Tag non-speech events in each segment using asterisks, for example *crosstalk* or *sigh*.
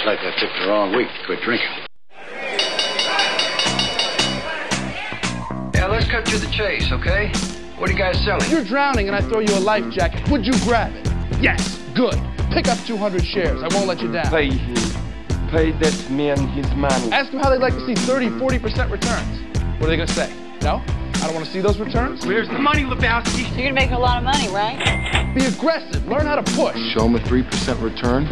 Looks like I picked the wrong week to quit drinking. Yeah, let's cut to the chase, okay? What are you guys selling? You're drowning and I throw you a life jacket. Would you grab it? Yes. Good. Pick up 200 shares. I won't let you down. Pay him. Pay that man his money. Ask them how they'd like to see 30, 40% returns. What are they going to say? No? I don't want to see those returns? Where's the money, Lebowski? You're gonna make a lot of money, right? Be aggressive. Learn how to push. Show them a 3% return,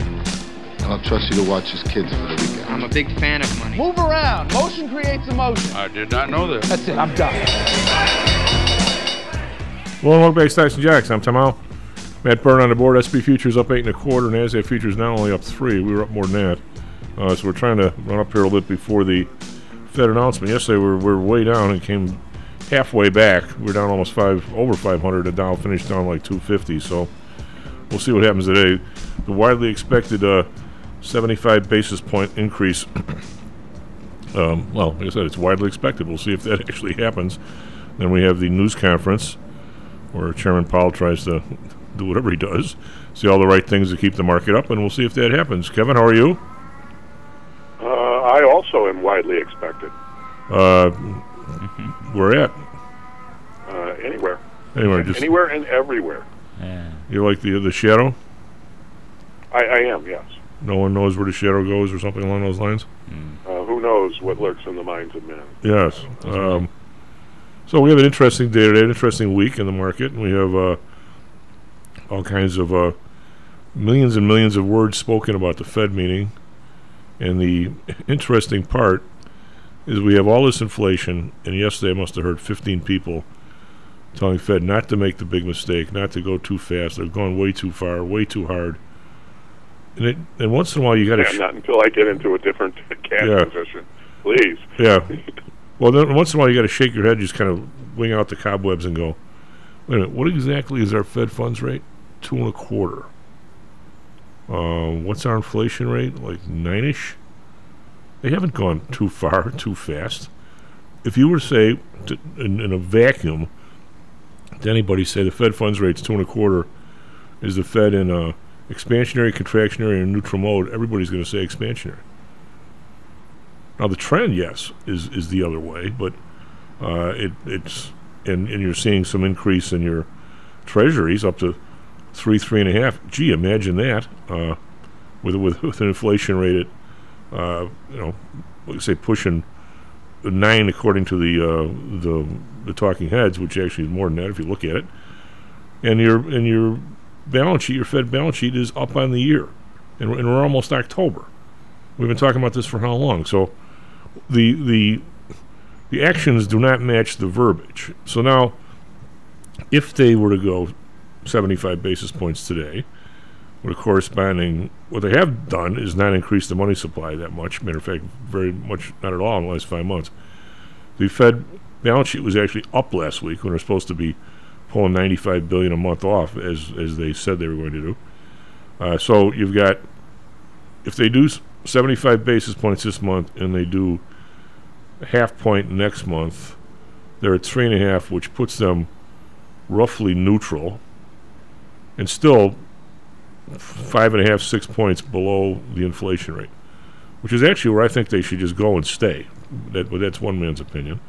and I'll trust you to watch his kids for the weekend. I'm a big fan of money. Move around. Motion creates emotion. I did not know that. That's it. I'm done. Well, welcome back, Stocks and Jocks. I'm Tom Al. Matt Byrne on the board. SP Futures up eight and a quarter. NASDAQ Futures now only up three. We were up more than that. Uh, so we're trying to run up here a little bit before the Fed announcement. Yesterday we were, we were way down and came halfway back. We are down almost five, over 500. The Dow finished down like 250. So we'll see what happens today. The widely expected uh, 75 basis point increase. *clears throat* um, well, like I said, it's widely expected. We'll see if that *laughs* actually happens. Then we have the news conference where Chairman Powell tries to do whatever he does, see all the right things to keep the market up, and we'll see if that happens. Kevin, how are you? Uh, I also am widely expected. Uh, Where at? Uh, anywhere. Anywhere, just Anywhere and everywhere. you like the the shadow? I, I am, yes. No one knows where the shadow goes, or something along those lines. Uh, who knows what lurks in the minds of men? Yes. Um, so we have an interesting day today, an interesting week in the market. and We have uh, all kinds of uh, millions and millions of words spoken about the Fed meeting. And the *laughs* interesting part is we have all this inflation, and yesterday I must have heard 15 people telling Fed not to make the big mistake, not to go too fast. They've gone way too far, way too hard. And, it, and once in a while you got to Yeah, not until I get into a different cash Yeah. position. Please. Yeah. Well, then once in a while you got to shake your head, just kind of wing out the cobwebs and go, wait a minute, what exactly is our Fed funds rate? Two and a quarter. Uh, what's our inflation rate? Like nine-ish? They haven't gone too far, *laughs* too fast. If you were to say, to, in, in a vacuum, to anybody say the Fed funds rate's two and a quarter, is the Fed in a expansionary, contractionary, or neutral mode? Everybody's going to say expansionary. Now the trend, yes, is is the other way, but uh, it it's and and you're seeing some increase in your treasuries up to three three and a half. Gee, imagine that uh, with with with an inflation rate at uh, you know, like say pushing nine according to the uh, the the talking heads, which actually is more than that if you look at it. And your and your balance sheet, your Fed balance sheet is up on the year, and we're, and we're almost October. We've been talking about this for how long? So the the the actions do not match the verbiage. So now, if they were to go 75 basis points today, with a corresponding, what they have done is not increase the money supply that much. Matter of fact, very much not at all in the last five months. The Fed balance sheet was actually up last week when they're supposed to be pulling 95 billion a month off, as as they said they were going to do. Uh, so you've got, if they do 75 basis points this month and they do half point next month, they're at three and a half, which puts them roughly neutral, and still five and a half, six points below the inflation rate, which is actually where I think they should just go and stay. That, that's one man's opinion,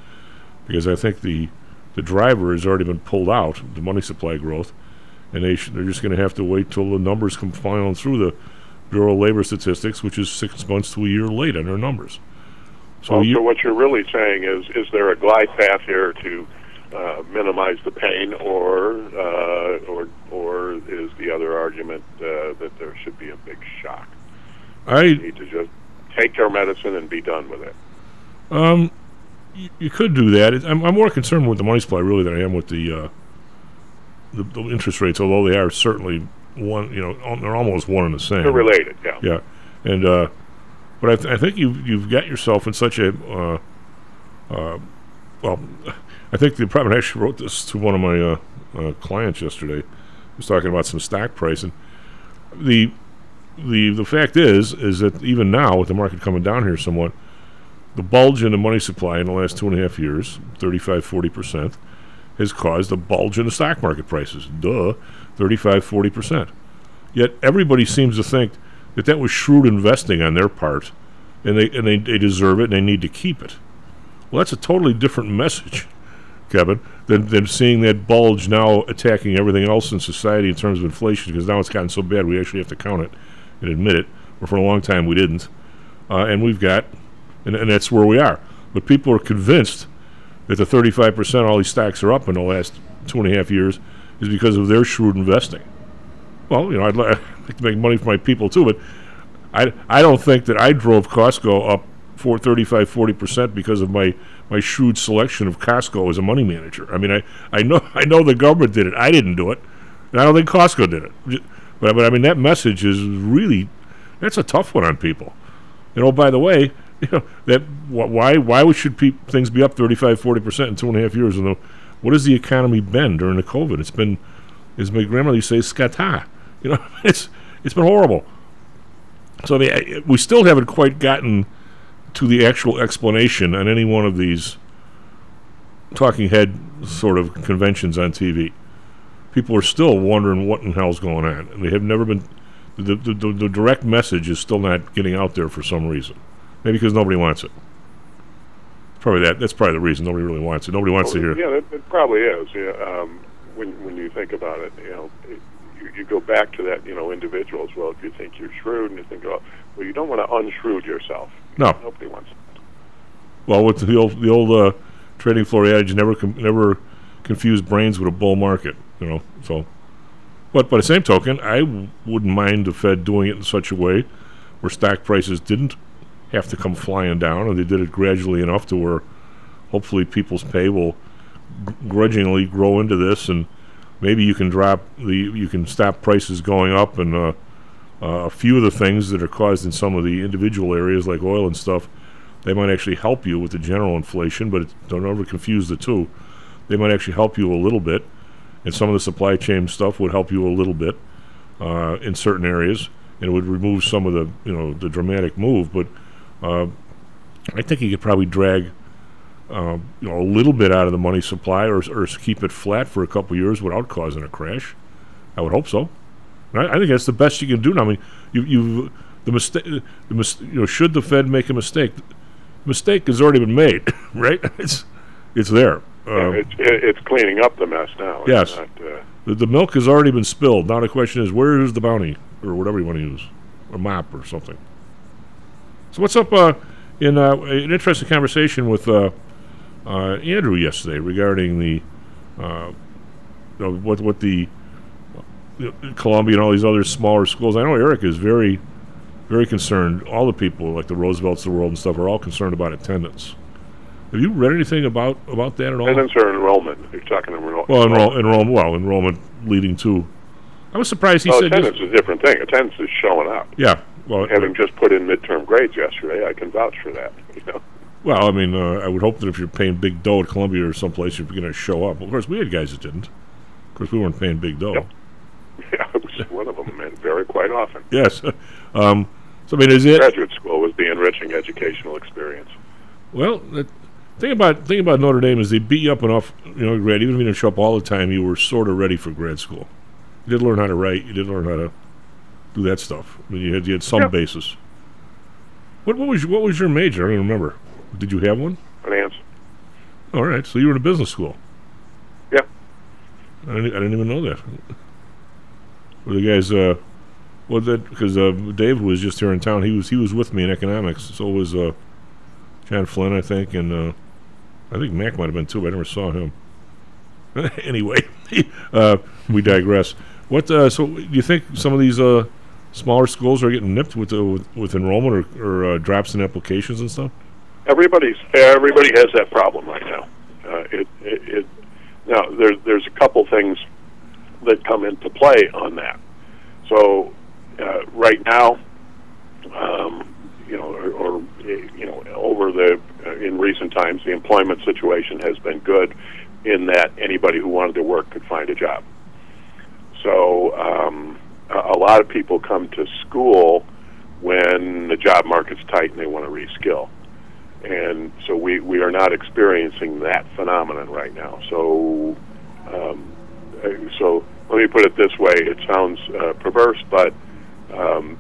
because I think the the driver has already been pulled out, the money supply growth, and they sh- they're just going to have to wait till the numbers come filing through the Bureau of Labor Statistics, which is six months to a year late on their numbers. So, Well, you, so what you're really saying is, is there a glide path here to uh, minimize the pain, or uh, or or is the other argument uh, that there should be a big shock? I need to just take your medicine and be done with it. Um, you, you could do that. I'm, I'm more concerned with the money supply really than I am with the, uh, the the interest rates. Although they are certainly one, you know, they're almost one and the same. They're related, yeah. Yeah, and uh, but I, th- I think you've you've got yourself in such a uh, uh, well. I think the department actually wrote this to one of my uh, uh, clients yesterday. He was talking about some stock price and the the the fact is is that even now with the market coming down here somewhat, the bulge in the money supply in the last two and a half years, 35, 40 percent, has caused a bulge in the stock market prices. Duh, 35, 40 percent. Yet everybody seems to think that that was shrewd investing on their part, and they and they, they deserve it and they need to keep it. Well, that's a totally different message, *laughs* Kevin, than than seeing that bulge now attacking everything else in society in terms of inflation because now it's gotten so bad we actually have to count it and admit it. Or for a long time we didn't, uh, and we've got, and, and that's where we are. But people are convinced that the 35% all these stocks are up in the last two and a half years is because of their shrewd investing. Well, you know, I'd, li- *laughs* like to make money for my people too, but I, I don't think that I drove Costco up for 35, 40% because of my, my shrewd selection of Costco as a money manager. I mean, I, I know *laughs* I know the government did it. I didn't do it. And I don't think Costco did it. But, but I mean, that message is really, that's a tough one on people. And oh, by the way, *laughs* you know, that wh- why why should peop things be up 35, 40% in two and a half years? And what has the economy been during the COVID? It's been, as my grandmother used to say, scata. *laughs* You know, it's it's been horrible. So I mean, I- we still haven't quite gotten to the actual explanation on any one of these talking head sort of conventions on TV. People are still wondering what in hell's going on, and they have never been. The, the, the direct message is still not getting out there for some reason. Maybe because nobody wants it. Probably that. That's probably the reason nobody really wants it. Nobody wants to hear. Yeah, it, it probably is. Yeah, um, when when you think about it, you know, it, you, you go back to that, you know, individual as well. If you think you're shrewd, and you think, oh, well, you don't want to unshrewd yourself. No. Nobody wants. That. Well, with the old the old uh, trading floor adage, never com- never confuse brains with a bull market. You know, so. But by the same token, I w- wouldn't mind the Fed doing it in such a way where stock prices didn't have to come flying down, and they did it gradually enough to where hopefully people's pay will gr- grudgingly grow into this, and maybe you can drop the you can stop prices going up, and uh, uh, a few of the things that are caused in some of the individual areas like oil and stuff they might actually help you with the general inflation, but don't ever confuse the two. They might actually help you a little bit, and some of the supply chain stuff would help you a little bit uh, in certain areas, and it would remove some of the you know the dramatic move. But uh, I think you could probably drag uh, you know a little bit out of the money supply, or or keep it flat for a couple years without causing a crash. I would hope so. I, I think that's the best you can do now. I mean, you you the mistake the mis- you know should the Fed make a mistake? mistake has already been made, *laughs* right? It's it's there. Um, it's it's cleaning up the mess now. Yes. Not, uh, the, the milk has already been spilled. Now the question is, where is the bounty, or whatever you want to use, or mop, or something. So what's up? Uh, in uh, an interesting conversation with uh, uh, Andrew yesterday regarding the uh, what what the uh, Columbia and all these other smaller schools. I know Eric is very very concerned. All the people like the Roosevelts of the world and stuff are all concerned about attendance. Have you read anything about about that at all? attendance or enrollment? You're talking enroll- Well, enroll, enrollment. Well, enrollment leading to. I was surprised he Well, said. attendance is a different thing. Attendance is showing up. yeah. Well, Having just put in midterm grades yesterday, I can vouch for that. You know, well, I mean, uh, I would hope that if you're paying big dough at Columbia or someplace, you're going to show up. Of course, we had guys that didn't. Of course, we weren't paying big dough. Yep. *laughs* yeah, I was *laughs* one of them, and very quite often. Yes. *laughs* um, so I mean, is it? Graduate school was the enriching educational experience. Well, the thing about thing about Notre Dame is they beat you up enough. You know, grad. Even if you didn't show up all the time, you were sort of ready for grad school. You did learn how to write. You did learn how to do that stuff. I mean, you had you had some Yep. basis. What what was what was your major? I don't remember. Did you have one? Finance. All right, so you were in a business school. Yeah. I didn't, I didn't even know that. Were the guys? Uh, well, that because uh, Dave was just here in town. He was he was with me in economics. So was uh, John Flynn, I think, and uh, I think Mac might have been too. But I never saw him. *laughs* anyway, *laughs* uh, we digress. What? Uh, so, do you think some of these uh, smaller schools are getting nipped with uh, with, with enrollment or, or uh, drops in applications and stuff? Everybody's everybody has that problem right now. Uh, it, it, it now there's there's a couple things that come into play on that. So uh, right now, um, you know, or, or you know, over the uh, in recent times, the employment situation has been good in that anybody who wanted to work could find a job. So um, a, a lot of people come to school when the job market's tight and they want to reskill and so we, we are not experiencing that phenomenon right now. So, um, uh, so let me put it this way: it sounds uh, perverse, but um,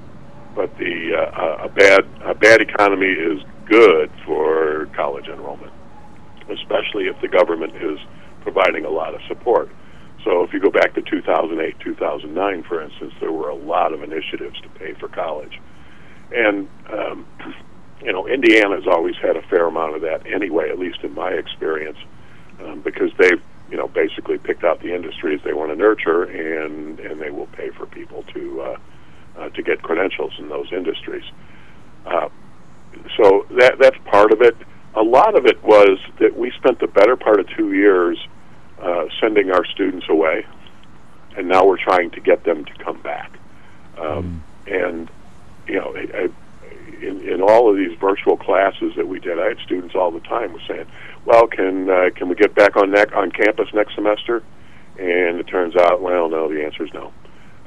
but the uh, a bad a bad economy is good for college enrollment, especially if the government is providing a lot of support. So if you go back to 2008, 2009, for instance, there were a lot of initiatives to pay for college, and um, *clears throat* you know Indiana's always had a fair amount of that anyway, at least in my experience, um, because they've you know basically picked out the industries they want to nurture, and and they will pay for people to uh, uh, to get credentials in those industries. Uh, so that that's part of it. A lot of it was that we spent the better part of two years uh, sending our students away, and now we're trying to get them to come back. Um, And you know, I, I, in in all of these virtual classes that we did, I had students all the time was saying, "Well, can uh, can we get back on nec- on campus next semester?" And it turns out, well, no. The answer is no.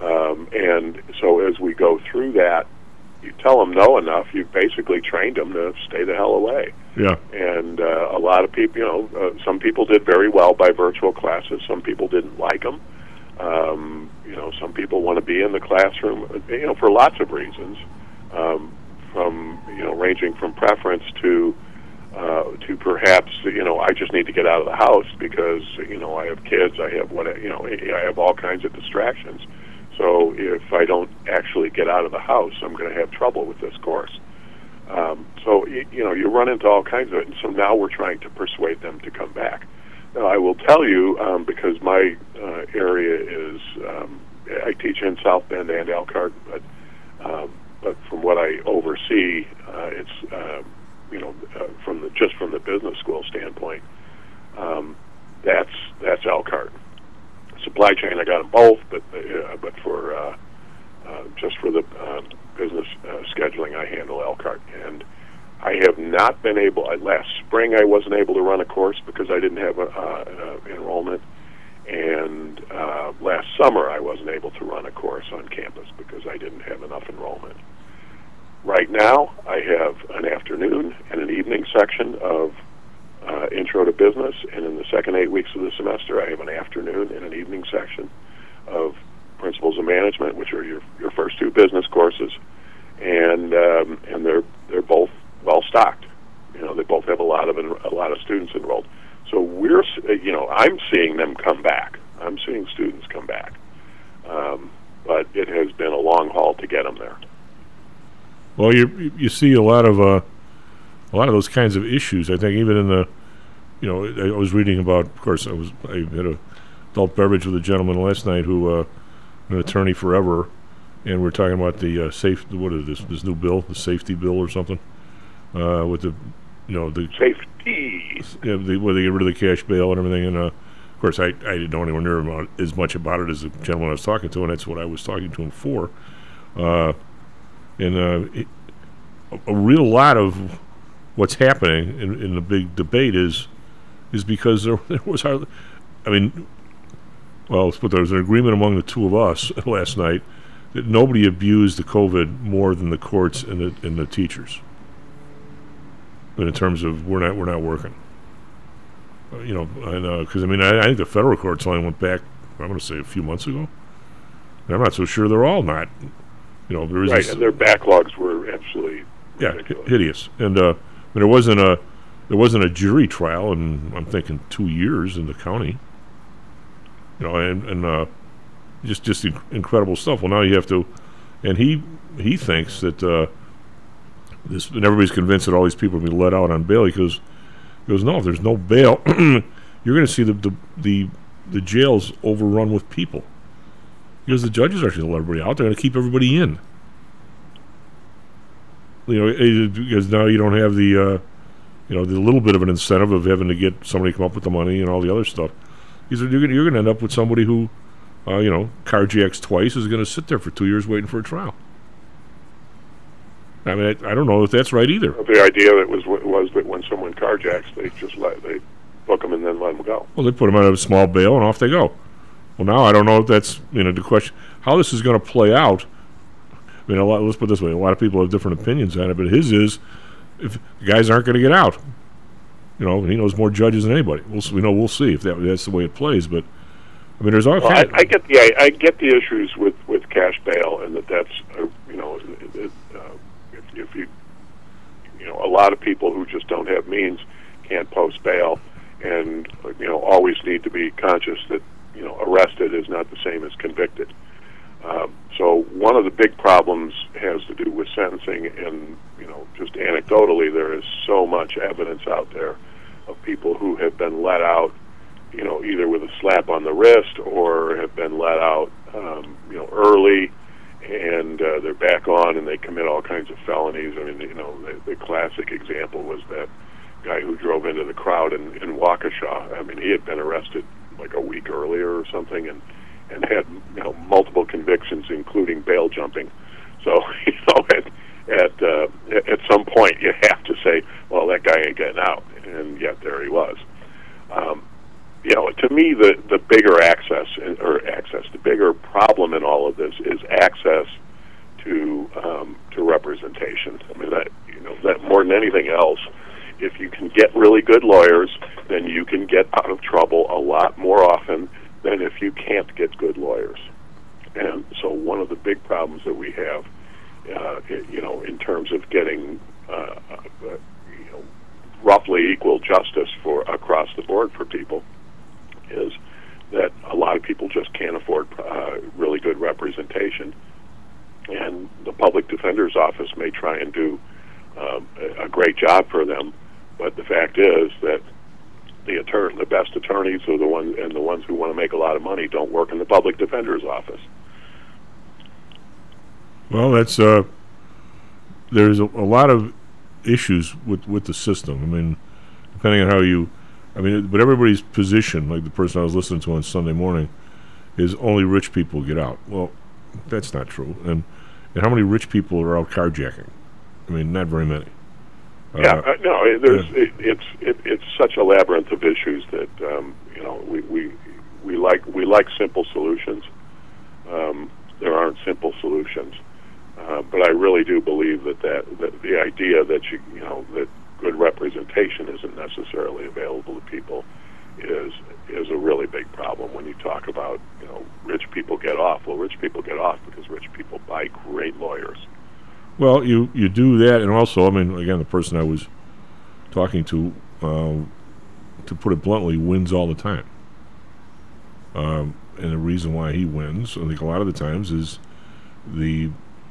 Um, and so as we go through that, you tell them no enough, you've basically trained them to stay the hell away Yeah. and uh, a lot of people, you know, uh, some people did very well by virtual classes. Some people didn't like them. Um, you know, some people want to be in the classroom, uh, you know, for lots of reasons, um, from you know, ranging from preference to uh, to perhaps you know, I just need to get out of the house because you know I have kids, I have what you know, I have all kinds of distractions. So if I don't actually get out of the house, I'm going to have trouble with this course. Um, so y- you know you run into all kinds of it, and so now we're trying to persuade them to come back. Now I will tell you um, because my uh, area is um, I teach in South Bend and Elkhart, but um, but from what I oversee, uh, it's um, you know uh, from the just from the business school standpoint, um, that's that's Elkhart. Supply chain, I got them both, but uh, but for uh, uh, just for the um, business uh, scheduling, I handle Elkhart, and I have not been able. Uh, last spring, I wasn't able to run a course because I didn't have a, uh, uh, enrollment, and uh, last summer I wasn't able to run a course on campus because I didn't have enough enrollment. Right now, I have an afternoon and an evening section of uh, Intro to Business, and in the second eight weeks of the semester, I have an afternoon and an evening section of Principles of Management, which are your your first two business courses, and um, and they're they're both well stocked. You know, they both have a lot of a lot of students enrolled. So we're uh, you know I'm seeing them come back. I'm seeing students come back, um, but it has been a long haul to get them there. Well, you you see a lot of uh, a lot of those kinds of issues. I think even in the, you know, I, I was reading about. Of course, I was I had a adult beverage with a gentleman last night who, uh, an attorney forever, and we are talking about the uh, safe. What is this? This new bill, the safety bill or something, uh, with the, you know, the Safety. yeah, the, where they get rid of the cash bail and everything. And uh, of course, I, I didn't know anywhere near about, as much about it as the gentleman I was talking to, and that's what I was talking to him for. Uh, and uh, it, a, a real lot of what's happening in, in the big debate is is because there, *laughs* there was hardly, I mean, well, there was an agreement among the two of us *laughs* last night that nobody abused the COVID more than the courts and the and the teachers. But in terms of we're not we're not working. Uh, you know, and because I mean I, I think the federal courts only went back I'm going to say a few months ago. And I'm not so sure they're all not. You know, there is Right, and their backlogs were absolutely yeah, ridiculous. hideous. And uh, there wasn't a there wasn't a jury trial, and I'm thinking two years in the county. You know, and and uh, just just incredible stuff. Well, now you have to, and he he thinks that uh, this, and everybody's convinced that all these people to be let out on bail. He goes, he goes, no, if there's no bail, *clears throat* you're going to see the, the the the jails overrun with people. Because the judges are going to let everybody out. They're going to keep everybody in you know, eh, because now you don't have the, uh, you know, the little bit of an incentive of having to get somebody to come up with the money and all the other stuff. You're going to end up with somebody who, uh, you know, carjacks twice is going to sit there for two years waiting for a trial. I mean, I, I don't know if that's right either. The idea that was was that when someone carjacks, they just let they book them and then let them go. Well, they put them on a small bail and off they go. Well, now I don't know if that's you know the question how this is going to play out. I mean, a lot, let's put it this way: a lot of people have different opinions on it, but his is if the guys aren't going to get out. You know, he knows more judges than anybody. We'll we know we'll see if that that's the way it plays. But I mean, there's all Well, I, kinds. I get the I, I get the issues with with cash bail, and that that's uh, you know it, it, uh, if, if you you know a lot of people who just don't have means can't post bail, and you know always need to be conscious that you know arrested is not the same as convicted. Um, so one of the big problems has to do with sentencing, and you know just anecdotally there is so much evidence out there of people who have been let out you know, either with a slap on the wrist or have been let out, um, you know, early, and uh, they're back on and they commit all kinds of felonies. I mean, you know, the, the classic example was that guy who drove into the crowd in, in Waukesha. I mean, he had been arrested like a week earlier or something, and and had you know multiple convictions, including bail jumping. So *laughs* you know, at at uh, at some point, you have to say, well, that guy ain't getting out, and yet there he was. Um, you know, to me, the the bigger access or access, the bigger problem in all of this is access to um, to representation. I mean, that you know, that more than anything else, if you can get really good lawyers, then you can get out of trouble a lot more often than if you can't get good lawyers. And so, one of the big problems that we have, uh, you know, in terms of getting, uh, uh, you know, roughly equal justice for across the board for people is that a lot of people just can't afford uh, really good representation, and the public defender's office may try and do um, a great job for them, but the fact is that the attorney, the best attorneys, are the ones and the ones who want to make a lot of money don't work in the public defender's office. Well, that's uh, there's a, a lot of issues with with the system. I mean, depending on how you I mean, but everybody's position, like the person I was listening to on Sunday morning, is only rich people get out. Well, that's not true. And and how many rich people are out carjacking? I mean, not very many. Yeah, uh, uh no, there's yeah. it, it's it, it's such a labyrinth of issues that um, you know we, we we like we like simple solutions. Um, there aren't simple solutions, uh, but I really do believe that, that that the idea that you you know that good representation isn't necessarily available to people is is a really big problem when you talk about you know rich people get off. Well, rich people get off because rich people buy great lawyers. Well, you you do that, and also, I mean, again, the person I was talking to, um, to put it bluntly, wins all the time. Um, and the reason why he wins, I think, a lot of the times is the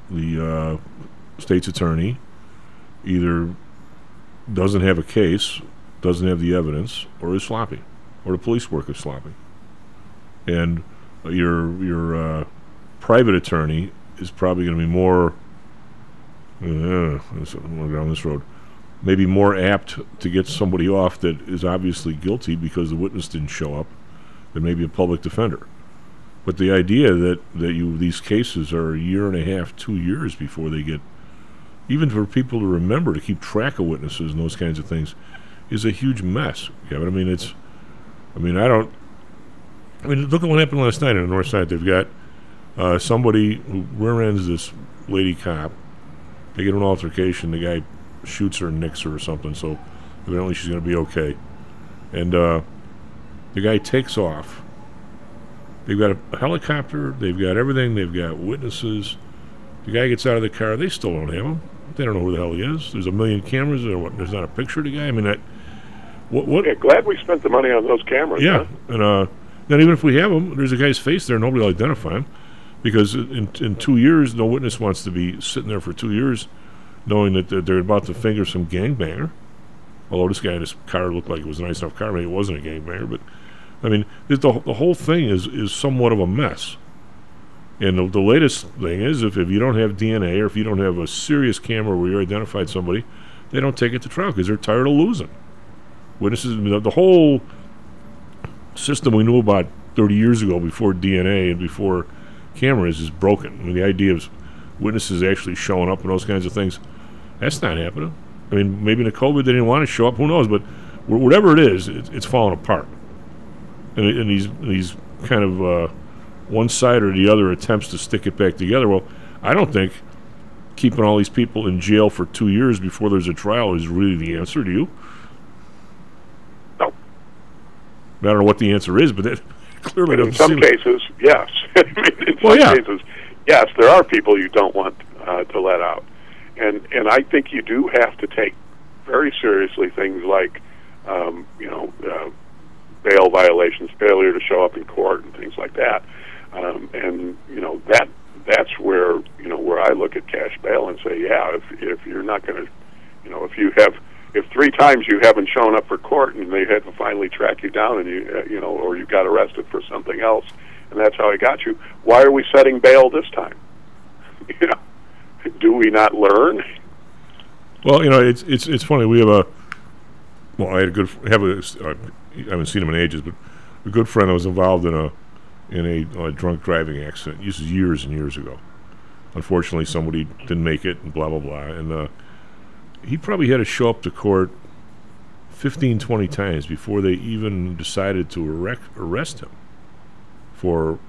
the uh, state's attorney either doesn't have a case, doesn't have the evidence, or is sloppy, or the police work is sloppy. And your your uh, private attorney is probably going to be more. Uh, down this road, maybe more apt to get somebody off that is obviously guilty because the witness didn't show up than maybe a public defender. But the idea that, that you these cases are a year and a half, two years before they get even for people to remember to keep track of witnesses and those kinds of things, is a huge mess. Kevin, I mean, it's, I mean, I don't. I mean, look at what happened last night on the north side. They've got uh, somebody who rear ends this lady cop. They get an altercation. The guy shoots her and nicks her or something. So evidently she's going to be okay. And uh, the guy takes off. They've got a helicopter. They've got everything. They've got witnesses. The guy gets out of the car. They still don't have him. They don't know who the hell he is. There's a million cameras. There, what, there's not a picture of the guy. I mean, that. What? what yeah, glad we spent the money on those cameras. Yeah, huh? and uh, then even if we have him, there's a guy's face there. Nobody will identify him because in in two years, no witness wants to be sitting there for two years, knowing that they're about to finger some gangbanger. Although this guy in his car looked like it was a nice enough car, maybe it wasn't a gangbanger, but I mean, the the whole thing is is somewhat of a mess. And the, the, latest thing is, if, if you don't have DNA or if you don't have a serious camera where you identified somebody, they don't take it to trial because they're tired of losing. Witnesses, the, the whole system we knew about 30 years ago before DNA and before cameras is broken. I mean, the idea of witnesses actually showing up and those kinds of things, that's not happening. I mean, maybe in the COVID they didn't want to show up. Who knows? But whatever it is, it, it's falling apart. And, and these these kind of uh, one side or the other attempts to stick it back together. Well, I don't think keeping all these people in jail for two years before there's a trial is really the answer. Do you? No. I don't know what the answer is, but that clearly in some cases, yes. *laughs* in well, some yeah. cases, yes, there are people you don't want uh, to let out, and and I think you do have to take very seriously things like, um, you know, uh, bail violations, failure to show up in court, and things like that. Um, and you know that that's where you know where I look at cash bail and say, yeah, if if you're not going to, you know, if you have if three times you haven't shown up for court and they had to finally track you down and you uh, you know or you got arrested for something else and that's how I got you, why are we setting bail this time? *laughs* you know, do we not learn? Well, you know, it's it's it's funny. We have a well, I had a good have a I haven't seen him in ages, but a good friend that was involved in a in a, a drunk driving accident. This is years and years ago. Unfortunately, somebody didn't make it, and blah blah blah. And uh, he probably had to show up to court 15, 20 times before they even decided to erect, arrest him for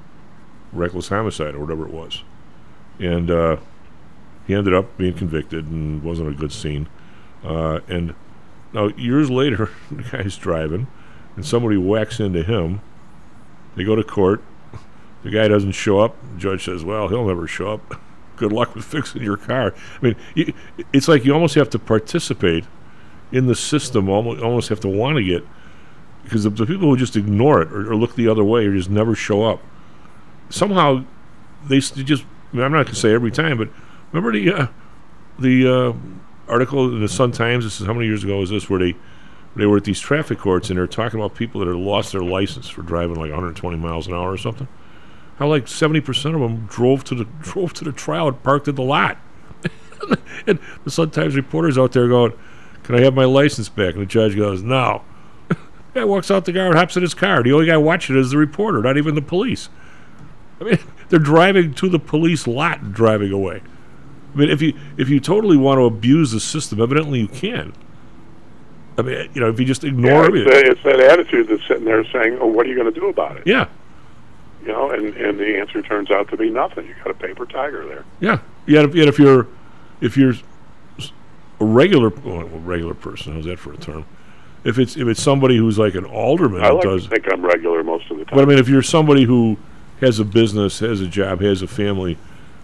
reckless homicide or whatever it was. And uh, he ended up being convicted and wasn't a good scene. Uh, and now years later, *laughs* the guy's driving, and somebody whacks into him. They go to court. The guy doesn't show up. The judge says, "Well, he'll never show up. *laughs* Good luck with fixing your car." I mean, you, it's like you almost have to participate in the system. Almost, almost have to want to get because the, the people who just ignore it or, or look the other way or just never show up. Somehow, they just. I I'm not going to say every time, but remember the uh, the uh, article in the Sun Times. This is how many years ago was this? Where they they were at these traffic courts and they're talking about people that had lost their license for driving like 120 miles an hour or something. How like 70 percent of them drove to the *laughs* drove to the trial and parked at the lot. *laughs* and the Sun Times reporters out there going, "Can I have my license back?" And the judge goes, "No." *laughs* Guy walks out the car and hops in his car. The only guy watching it is the reporter, not even the police. I mean, they're driving to the police lot and driving away. I mean, if you if you totally want to abuse the system, evidently you can. I mean, you know, if you just ignore yeah, it, it's, it's that attitude that's sitting there saying, "Oh, what are you going to do about it?" yeah, You know, and and the answer turns out to be nothing. You got a paper tiger there. yeah. Yet, if, yet if you're if you're s- a regular well, a regular person, how's that for a term? If it's if it's somebody who's like an alderman I that like does to think I'm regular most of the time. But I mean, if you're somebody who has a business, has a job, has a family,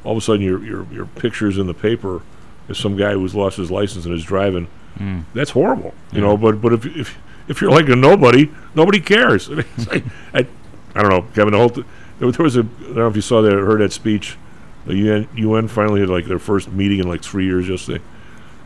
all of a sudden your your your picture's in the paper as some guy who's lost his license and is driving. Hmm. That's horrible, you know. But but if if if you're like a nobody, nobody cares. *laughs* I, mean, it's like, I, I don't know, Kevin. The whole th- there, was a I don't know if you saw that heard that speech. The UN, UN finally had like their first meeting in like three years yesterday,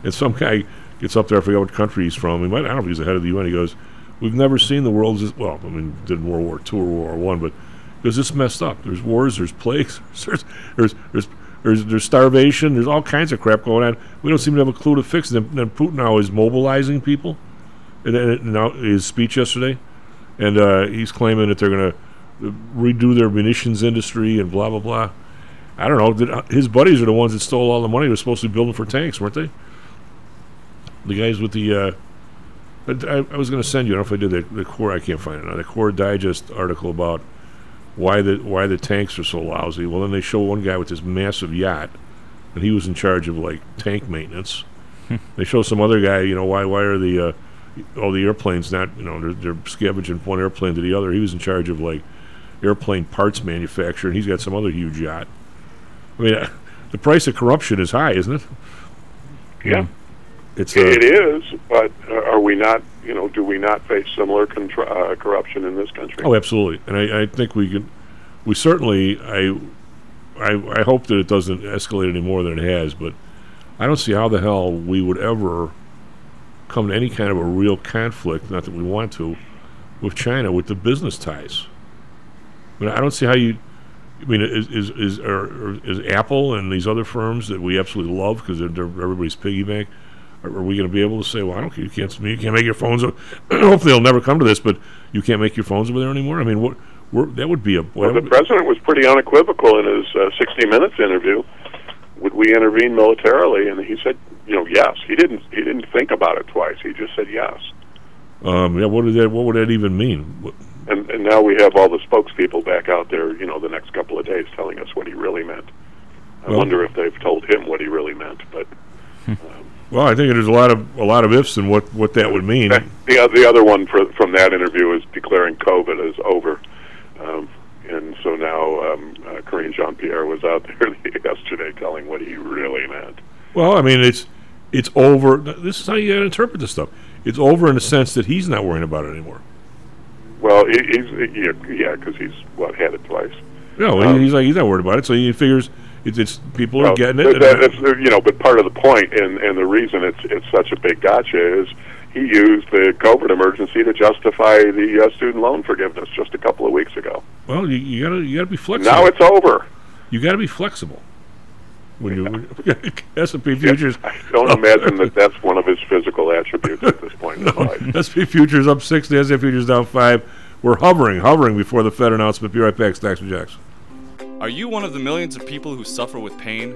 and some guy gets up there. I forget what country he's from. He might I don't know if he's the head of the UN. He goes, "We've never seen the world as well. I mean, did World War Two or World War One, but because this messed up. There's wars, there's plagues, *laughs* there's there's there's there's, there's starvation, there's all kinds of crap going on. We don't seem to have a clue to fix it. And then Putin now is mobilizing people. And, and now his speech yesterday, and uh, he's claiming that they're going to redo their munitions industry and blah blah blah. I don't know. Did, uh, his buddies are the ones that stole all the money. They were supposed to be building for tanks, weren't they? The guys with the. Uh, I, I was going to send you. I don't know if I did the, the core. I can't find it now. The core digest article about why the why the tanks are so lousy. Well, then they show one guy with this massive yacht, and he was in charge of like tank maintenance. *laughs* they show some other guy. You know why why are the uh, all the airplanes not you know they're, they're scavenging from one airplane to the other. He was in charge of like airplane parts manufacturer, and he's got some other huge yacht. I mean, uh, *laughs* the price of corruption is high, isn't it? yeah, It's uh, it is. But are we not? You know, do we not face similar contra- uh, corruption in this country? Oh, absolutely, and I, I think we can. We certainly. I, I. I hope that it doesn't escalate any more than it has, but I don't see how the hell we would ever come to any kind of a real conflict. Not that we want to, with China with the business ties. I mean, I don't see how you. I mean, is is is, are, is Apple and these other firms that we absolutely love because they're, they're everybody's piggy bank? Are, are we going to be able to say, well, I don't care, you can't, you can't make your phones? *clears throat* Hopefully, they'll never come to this, but you can't make your phones over there anymore. I mean, what? We're, that would be a. Well, the president was pretty unequivocal in his uh, 60 Minutes interview. Would we intervene militarily? And he said, you know, yes. He didn't. He didn't think about it twice. He just said yes. um, yeah, what, did that, what would that even mean? What, And and now we have all the spokespeople back out there. You know, the next couple of days telling us what he really meant. I Well- wonder if they've told him what he really meant. But well, I think there's a lot of a lot of ifs in what, what that would mean. the the other one for, from that interview is declaring COVID as over. Um, and so now um, uh, Karine Jean Pierre was out *laughs* there yesterday telling what he really meant. Well, I mean, it's it's over. This is how you interpret this stuff. It's over in the sense that he's not worrying about it anymore. Well, he, he's yeah, because he's what had it twice. No, Um, he's like he's not worried about it. So he figures it's, it's people are Well, getting it. but that- that's, you know, but part of the point and and the reason it's it's such a big gotcha is he used the COVID emergency to justify the uh, student loan forgiveness just a couple of weeks ago. well, you, you gotta you gotta be flexible. Now it's over. you gotta be flexible. When you *laughs* S and P futures, I don't imagine that that's one of his physical attributes at this point in *laughs* his life. S and P futures up six, the S and P futures down five. We're hovering, hovering before the Fed announcement. Be right back, Stocks and Jocks. Are you one of the millions of people who suffer with pain?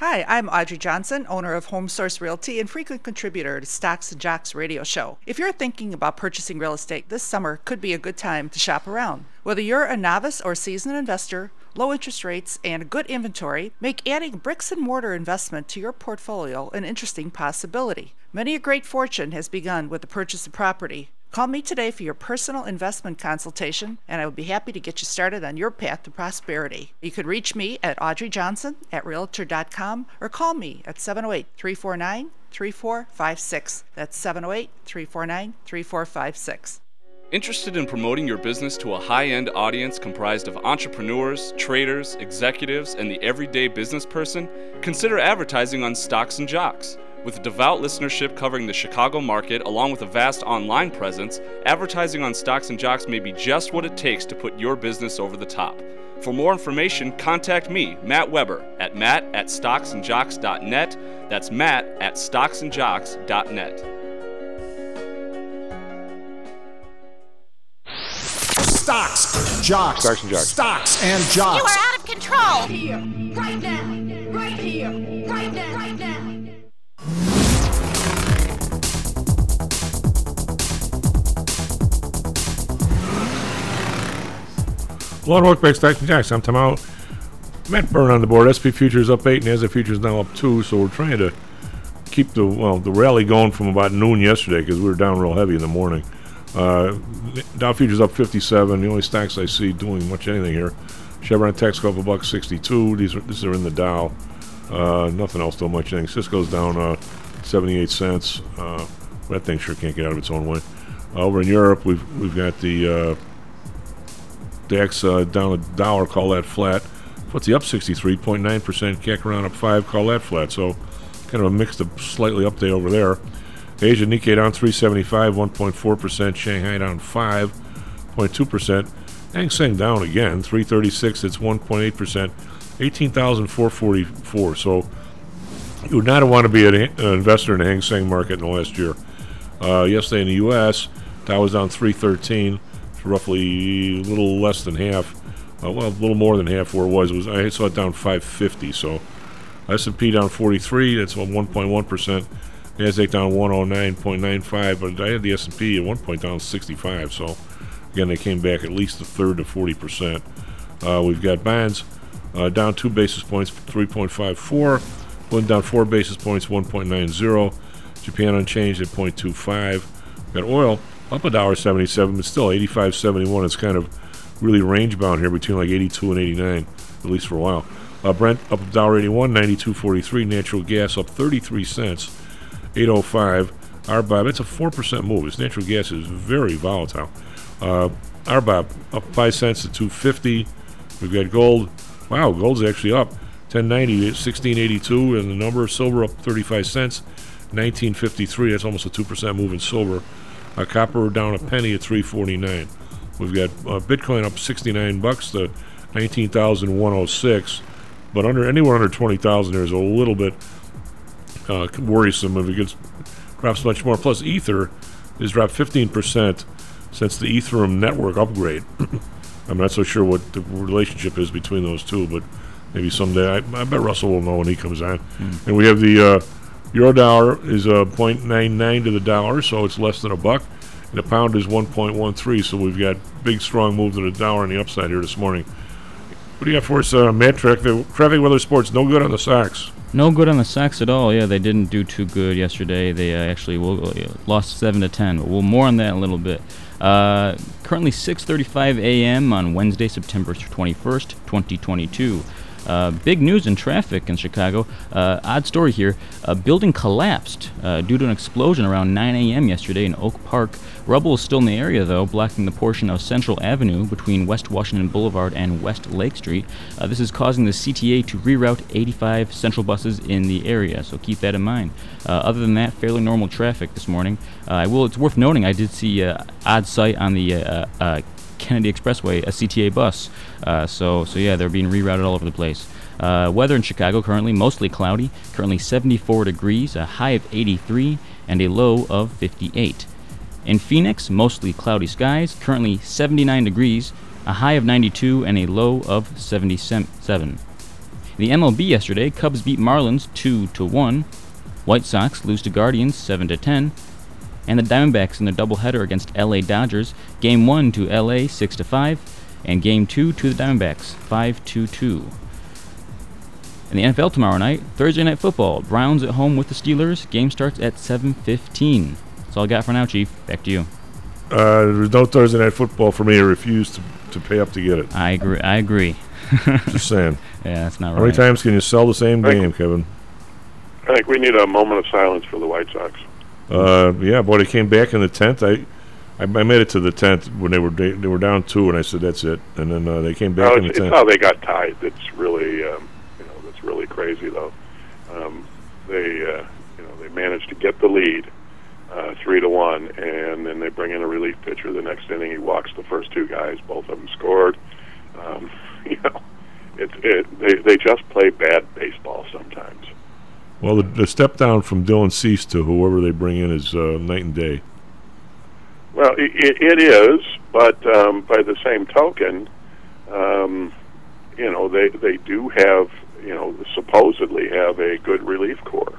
Hi, I'm Audrey Johnson, owner of Home Source Realty and frequent contributor to Stocks and Jocks radio show. If you're thinking about purchasing real estate this summer could be a good time to shop around. Whether you're a novice or seasoned investor, low interest rates and good inventory make adding bricks and mortar investment to your portfolio an interesting possibility. Many a great fortune has begun with the purchase of property. Call me today for your personal investment consultation, and I will be happy to get you started on your path to prosperity. You can reach me at Audrey Johnson at Realtor.com or call me at 708 349 3456. That's 708 349 3456. Interested in promoting your business to a high end audience comprised of entrepreneurs, traders, executives, and the everyday business person? Consider advertising on Stocks and Jocks. With devout listenership covering the Chicago market along with a vast online presence, advertising on Stocks and Jocks may be just what it takes to put your business over the top. For more information, contact me, Matt Weber, at matt at stocksandjocks.net. That's matt at stocksandjocks.net. Stocks, jocks, Stocks and jocks. stocks and You jocks. are out of control. Here, right now, right here, right now, right now. Back, Stocks and Jocks. I'm Tom out. Matt Byrne on the board. SP futures up eight, and as NASDAQ futures now up two. So we're trying to keep the well the rally going from about noon yesterday because we were down real heavy in the morning. Uh, Dow futures up 57. The only stocks I see doing much anything here. Chevron Texaco up a buck 62. These are these are in the Dow. Uh, nothing else doing much anything. Cisco's down uh, 78 cents. Uh, that thing sure can't get out of its own way. Over in Europe, we've we've got the uh, DAX uh, down a dollar, call that flat. FTSE up 63.9%, CAC around up 5, call that flat. So kind of a mixed, up, slightly up day over there. Asia Nikkei down 375, 1.4%. Shanghai down 5.2%. Hang Seng down again, 336, it's 1.8%. 18,444. So you would not want to be an, an investor in the Hang Seng market in the last year. Uh, yesterday in the U.S., Dow was down 313, it's roughly a little less than half. Uh, well, a little more than half where it was. It was I saw it down 550. So S&P down 43. That's about 1.1 percent. Nasdaq down 109.95. But I had the S&P at one point down 65. So again, they came back at least a third to 40 percent. Uh, we've got bonds uh, down two basis points, 3.54. One down four basis points, 1.90. Japan unchanged at 0.25. Got oil up a dollar 77, but still 85.71. It's kind of really range bound here between like 82 and 89, at least for a while. Uh, Brent up $1.81, 92.43. Natural gas up 33 cents, 805. RBOB, it's a 4% move. This natural gas is very volatile. Uh, RBOB up 5 cents to 250. We've got gold. Wow, gold's actually up. 1090 1682, and the number of silver up 35 cents, 1953. That's almost a two percent move in silver. Uh, copper down a penny at 349. We've got uh, Bitcoin up 69 bucks to 19,106, but under anywhere under 20,000 there is a little bit uh, worrisome if it gets drops much more. Plus, Ether has dropped 15% since the Ethereum network upgrade. *clears throat* I'm not so sure what the relationship is between those two, but maybe someday I, I bet Russell will know when he comes on. And we have the uh, euro dollar is uh, 0.99 to the dollar, so it's less than a buck. And the pound is 1.13, so we've got big strong move to the dollar on the upside here this morning. What do you got for us, uh, Matt? Traffic, traffic weather sports, no good on the Sox. No good on the Sox at all. Yeah, they didn't do too good yesterday. They uh, actually will, uh, lost seven to ten. But we'll more on that in a little bit. Uh, currently 6:35 a.m. on Wednesday, September 21st, 2022. Uh, big news in traffic in Chicago. Uh, odd story here. A building collapsed uh, due to an explosion around 9 a.m. yesterday in Oak Park. Rubble is still in the area, though, blocking the portion of Central Avenue between West Washington Boulevard and West Lake Street. Uh, this is causing the CTA to reroute 85 Central buses in the area, so keep that in mind. Uh, other than that, fairly normal traffic this morning. Uh, I will. It's worth noting I did see odd sight on the Kennedy Expressway, a CTA bus. Uh, so, so yeah, they're being rerouted all over the place. Uh, weather in Chicago currently mostly cloudy. Currently 74 degrees, a high of 83, and a low of 58. In Phoenix, mostly cloudy skies. Currently 79 degrees, a high of 92, and a low of 77. The MLB yesterday, Cubs beat Marlins 2 to 1. White Sox lose to Guardians 7 to 10 and the Diamondbacks in their doubleheader against LA Dodgers, game 1 to LA 6 to 5 and game 2 to the Diamondbacks 5 to 2. In the NFL tomorrow night, Thursday night football, Browns at home with the Steelers. Game starts at 7:15. That's all I got for now, Chief. Back to you. Uh, there's no Thursday night football for me. I refuse to, to pay up to get it. I agree. I agree. Just *laughs* saying. Yeah, that's not right. How many times can you sell the same Thank game, Kevin? I think we need a moment of silence for the White Sox. Uh, yeah, boy, they came back in the tenth. I, I, I made it to the tenth when they were they, they were down two, and I said that's it. And then uh, they came back No, in the it's, it's tenth. how they got tied. That's really, um, you know, that's really crazy though. Um, they, uh, you know, they managed to get the lead, uh, three to one, and then they bring in a relief pitcher the next inning. He walks the first two guys. Both of them scored. Um, *laughs* you know, it's it. They they just play bad baseball sometimes. Well, the, the step down from Dylan Cease to whoever they bring in is uh, night and day. Well, it, it is, but um, by the same token, um, you know they they do have you know supposedly have a good relief corps,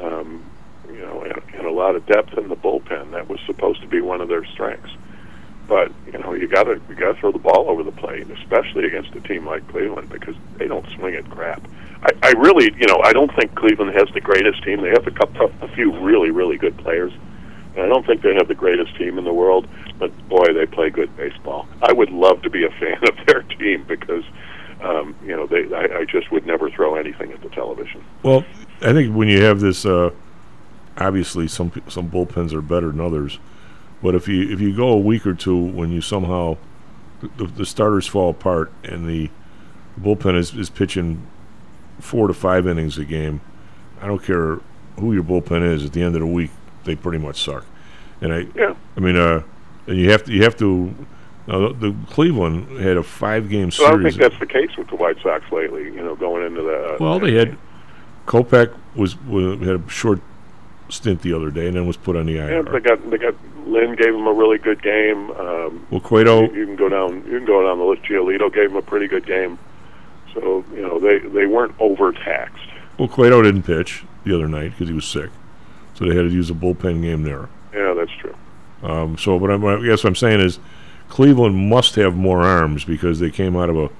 um, you know, and, and a lot of depth in the bullpen. That was supposed to be one of their strengths. But you know you got to you got to throw the ball over the plate, especially against a team like Cleveland because they don't swing at crap. I, I really, you know, I don't think Cleveland has the greatest team. They have a couple, a few really, really good players. I don't think they have the greatest team in the world, but boy, they play good baseball. I would love to be a fan of their team because, um, you know, they I, I just would never throw anything at the television. Well, I think when you have this, uh, obviously some some bullpens are better than others, but if you if you go a week or two when you somehow the, the starters fall apart and the bullpen is, is pitching four to five innings a game, I don't care who your bullpen is. At the end of the week, they pretty much suck. And I, Yeah. I mean, uh, and you have to you have to. Now, the, the Cleveland had a five game series. So I don't think that's the case with the White Sox lately. You know, going into the uh, Well, they had Kopech was, was had a short stint the other day, and then was put on the Yeah, IR. they got they got Lynn gave him a really good game. Um, Well, Cueto- you, you can go down you can go down the list. Giolito gave him a pretty good game. So you know they they weren't overtaxed. well, Cueto didn't pitch the other night because he was sick, so they had to use a bullpen game there. Yeah, that's true. Um, so, but I'm, I guess what I'm saying is, Cleveland must have more arms because they came out of a,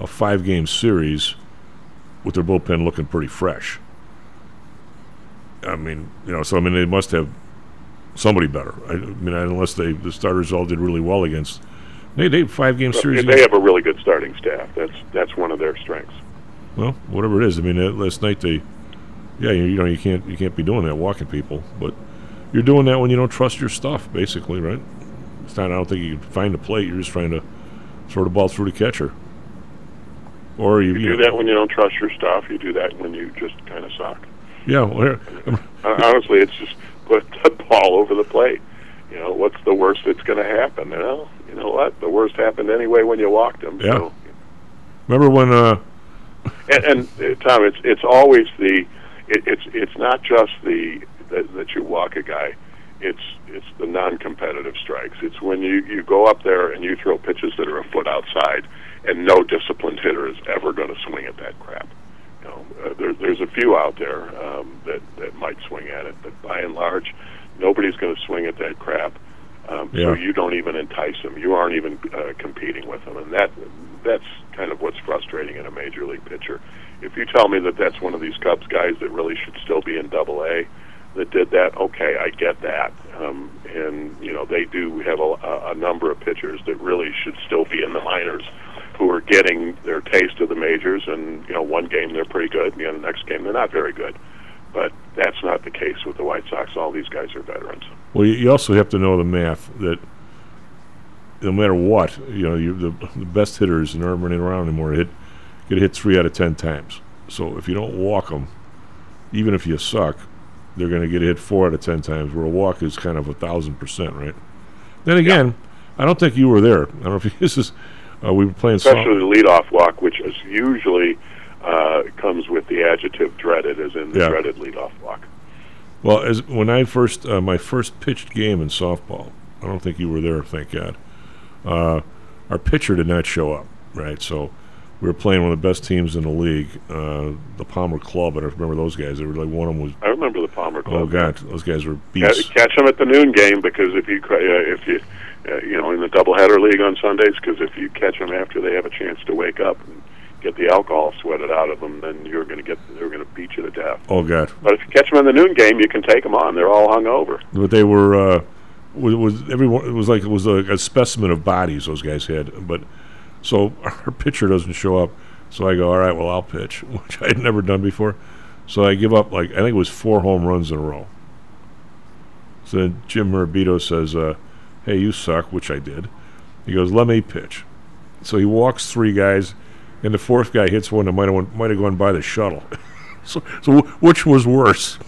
a five game series with their bullpen looking pretty fresh. I mean, you know, so I mean they must have somebody better. I, I mean, unless they the starters all did really well against. They they five game series. they have a really good starting staff. That's that's one of their strengths. Well, whatever it is. I mean, uh, last night they, yeah, you, you know, you can't you can't be doing that walking people, but you're doing that when you don't trust your stuff, basically, right? It's not. I don't think you can find a plate. You're just trying to throw the ball through the catcher. or you, You do that when you don't trust your stuff. You do that when you just kind of suck. Yeah, well, Uh, Honestly, it's just put *laughs* the ball over the plate. You know, what's the worst that's going to happen? You know, you know what? The worst happened anyway when you walked him. yeah. So, Remember when? Uh, and, and uh, Tom, it's it's always the it, it's it's not just the that, that you walk a guy. It's it's the non-competitive strikes. It's when you you go up there and you throw pitches that are a foot outside, and no disciplined hitter is ever going to swing at that crap. You know, uh, there, there's a few out there um, that that might swing at it, but by and large, nobody's going to swing at that crap. Um, So you don't even entice them. You aren't even uh, competing with them, and that that's kind of what's frustrating in a major league pitcher. If you tell me that that's one of these Cubs guys that really should still be in Double A, that did that, okay, I get that. Um, and you know they do have a, a number of pitchers that really should still be in the minors, who are getting their taste of the majors. And you know, one game they're pretty good, and the next game they're not very good. But that's not the case with the White Sox. All these guys are veterans. well, you, you also have to know the math that no matter what, you know, you the, the best hitters and aren't running around anymore hit get hit three out of ten times. So if you don't walk them, even if you suck, they're going to get hit four out of ten times. Where a walk is kind of a thousand percent, right? Then again, I don't think you were there. I don't know if you, *laughs* this is. Uh, we were playing. soft- especially the leadoff walk, which is usually uh, comes with the adjective dreaded, as in the Yeah. dreaded leadoff walk. Well, as when I first uh, my first pitched game in softball, I don't think you were there. Thank God. Uh, our pitcher did not show up. Right, so we were playing one of the best teams in the league, uh, the Palmer Club. And I don't remember those guys. They were like one of them was. I remember the Palmer Club. Oh God, those guys were beasts. Catch them at the noon game because if you uh, if you uh, you know in the doubleheader league on Sundays because if you catch them after they have a chance to wake up and get the alcohol sweated out of them, then you're going to get they're going to beat you to death. Oh God, But if you catch them in the noon game, you can take them on. They're all hung over. but they were. Uh, was, was everyone? It was like it was like a specimen of bodies those guys had. But so *laughs* our pitcher doesn't show up. So I go, all right, well I'll pitch, *laughs* which I had never done before. So I give up like I think it was four home runs in a row. So then Jim Morabito says, uh, "Hey, you suck," which I did. He goes, "Let me pitch." So he walks three guys, and the fourth guy hits one that might have might have gone by the shuttle. *laughs* so, so wh- which was worse?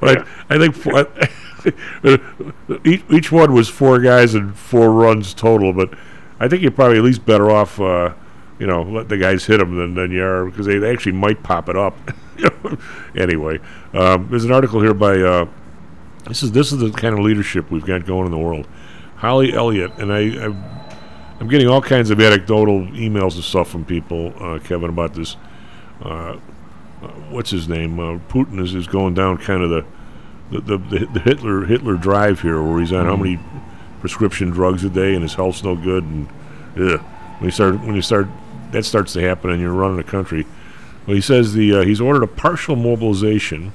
but I, I think four, each each one was four guys and four runs total. But I think you're probably at least better off, uh, you know, let the guys hit them than, than you are because they, they actually might pop it up. *laughs* anyway, um, there's an article here by uh, this is this is the kind of leadership we've got going in the world. Holly Ellyatt and I. I I'm getting all kinds of anecdotal emails and stuff from people, uh, Kevin, about this. Uh, uh, what's his name? Uh, Putin is, is going down kind of the the, the the the Hitler Hitler drive here, where he's on how many prescription drugs a day and his health's no good, and ugh. when you start when you start that starts to happen and you're running a country. Well, he says the uh, he's ordered a partial mobilization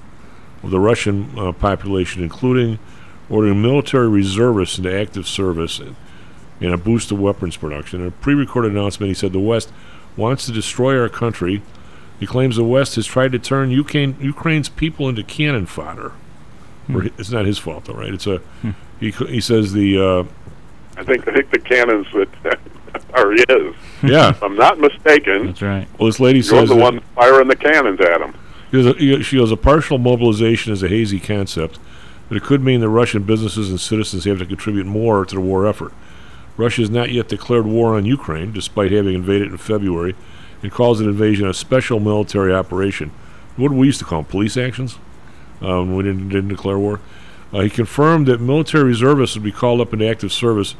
of the Russian uh, population, including ordering military reservists into active service and a boost of weapons production. In a pre-recorded announcement, he said the West wants to destroy our country. He claims the West has tried to turn Ukraine, Ukraine's people into cannon fodder. Hi- It's not his fault, though, right? It's a. He, he says the. Uh, I think I think the cannons that *laughs* are his. Yeah. if I'm not mistaken. That's right. well, this lady You're says the one firing the cannons at him. He goes, he- she goes, a partial mobilization is a hazy concept, but it could mean that Russian businesses and citizens have to contribute more to the war effort. Russia has not yet declared war on Ukraine, despite having invaded in February, and calls an invasion a special military operation. What we used to call them, police actions, um, when we didn't, didn't declare war. Uh, he confirmed that military reservists would be called up into active service,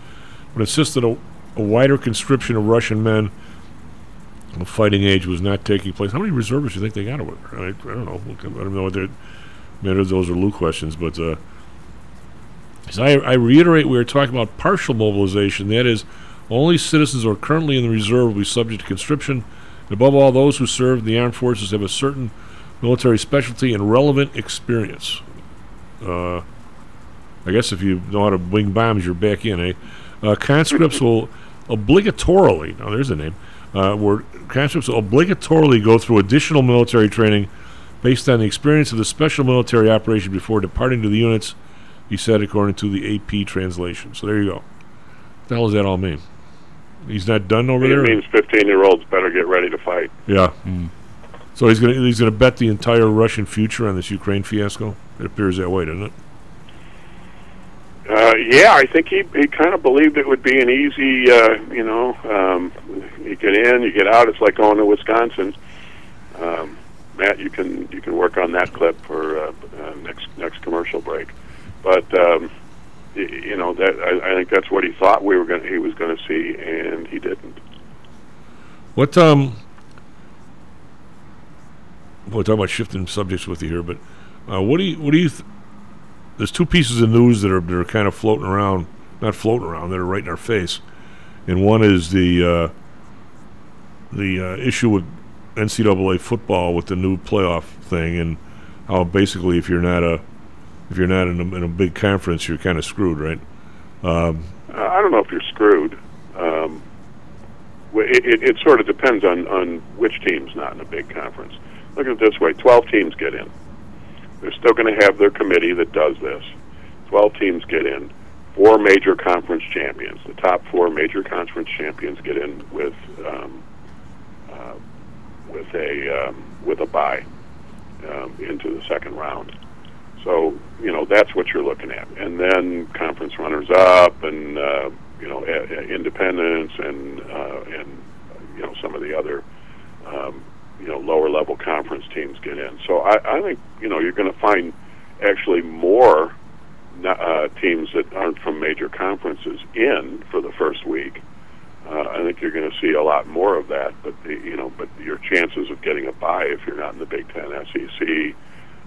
but insisted a, a wider conscription of Russian men of fighting age was not taking place. How many reservists do you think they got over? I, I don't know. I don't know what those are Lou questions, but uh, so I, I reiterate we are talking about partial mobilization. That is, only citizens who are currently in the reserve will be subject to conscription. And above all, those who serve in the armed forces have a certain military specialty and relevant experience. Uh, I guess if you know how to wing bombs, you're back in, eh? Uh, conscripts will obligatorily, now there's a name, uh, where conscripts will obligatorily go through additional military training based on the experience of the special military operation before departing to the units, he said, according to the AP translation. So there you go. What the hell does that all mean? He's not done over It there. means 15 year olds better get ready to fight. Yeah. So he's gonna he's gonna bet the entire Russian future on this Ukraine fiasco. It appears that way, doesn't it? Uh, yeah, I think he he kind of believed it would be an easy, uh, you know, um, you get in, you get out. It's like going to Wisconsin. Um, Matt, you can you can work on that clip for uh, uh, next next commercial break. But um, you know that I, I think that's what he thought we were going he was going to see, and he didn't. What um we're talking about shifting subjects with you here, but uh, what do you what do you th- there's two pieces of news that are that are kind of floating around, not floating around, that are right in our face. And one is the uh, the uh, issue with NCAA football with the new playoff thing, and how basically if you're not a if you're not in a, in a big conference, you're kind of screwed, right? Um, I don't know if you're screwed. Um, it, it, it sort of depends on, on which team's not in a big conference. Look at it this way 12 teams get in. They're still going to have their committee that does this. 12 teams get in. Four major conference champions. The top four major conference champions get in with um, uh, with a um, with a bye um, into the second round. So you know that's what you're looking at, and then conference runners up, and uh, you know a, a independents, and uh, and you know some of the other um, you know lower level conference teams get in. So I, I think you know you're going to find actually more uh, teams that aren't from major conferences in for the first week. Uh, I think you're going to see a lot more of that, but the, you know, but your chances of getting a bye if you're not in the Big Ten, SEC,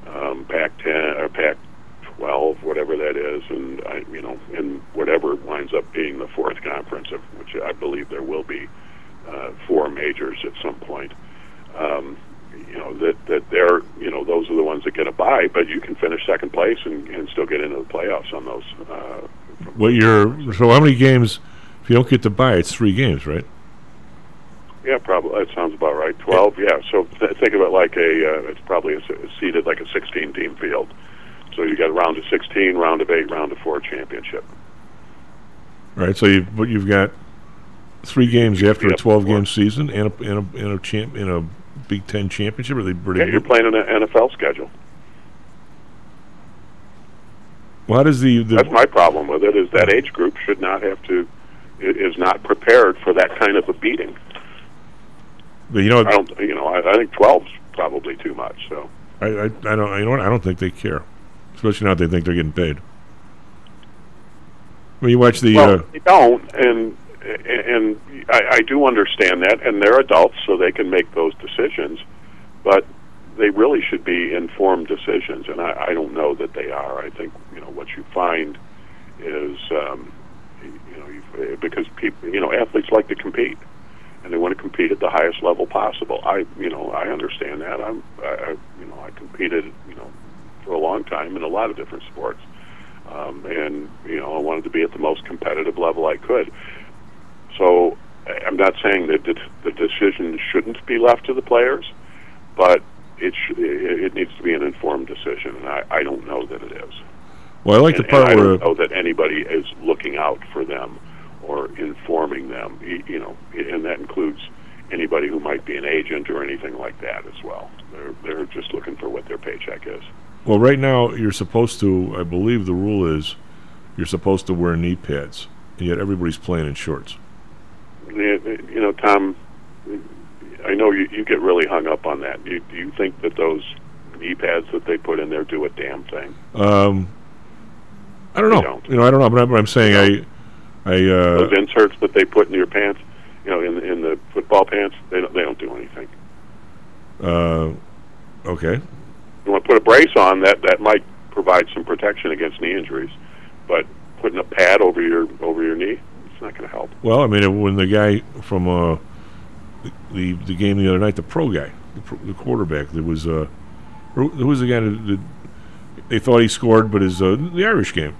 um, Pac-10 or Pac-12, whatever that is, and I, you know, and whatever winds up being the fourth conference, of which I believe there will be uh, four majors at some point. Um, you know that that they're you know those are the ones that get a bye, but you can finish second place and, and still get into the playoffs on those. Uh, what you're so how many games? If you don't get to buy, it's three games, right? Yeah, probably that sounds about right. Twelve, yeah. So th- think of it like a uh, it's probably a, s- seeded like a sixteen team field. So you got round of sixteen, round of eight, round of four championship. All right. So you but you've got three games after a twelve game season and a and a and a champ in a Big Ten championship. Are they pretty Yeah, you're playing an NFL schedule. Well, how does the, the That's my problem with it. Is that age group should not have to is not prepared for that kind of a beating. but you know I don't. You know, I, I think 12's probably too much. So I, I I don't you know what I don't think they care, especially now that they think they're getting paid. When you watch the well, uh, they don't, and and I, I do understand that, and they're adults, so they can make those decisions, but they really should be informed decisions, and I, I don't know that they are. I think you know what you find is um, you know you, because people you know athletes like to compete, and they want to compete at the highest level possible. I you know I understand that. I'm I, you know I competed you know for a long time in a lot of different sports um, and you know I wanted to be at the most competitive level I could. So I'm not saying that the, the decision shouldn't be left to the players, but it sh- it needs to be an informed decision, and I, I don't know that it is. well, I like and, the part and I where don't know that anybody is looking out for them or informing them. You know, and that includes anybody who might be an agent or anything like that as well. They're they're just looking for what their paycheck is. well right now you're supposed to I believe the rule is you're supposed to wear knee pads, and yet everybody's playing in shorts. You you know, Tom, I know you, you get really hung up on that. You, do you think that those knee pads that they put in there do a damn thing? Um, I don't know. don't. You know, I don't know, but I'm, I'm saying I, I uh, Those inserts that they put in your pants, you know, in the- in the football pants, they don't they don't do anything. uh, okay. You want to put a brace on that that might provide some protection against knee injuries, but putting a pad over your over your knee, it's not going to help. Well, I mean, when the guy from uh, the the game the other night, the pro guy, the, pro, the quarterback, there was uh, who was the guy that, that they thought he scored, but his uh, the Irish game.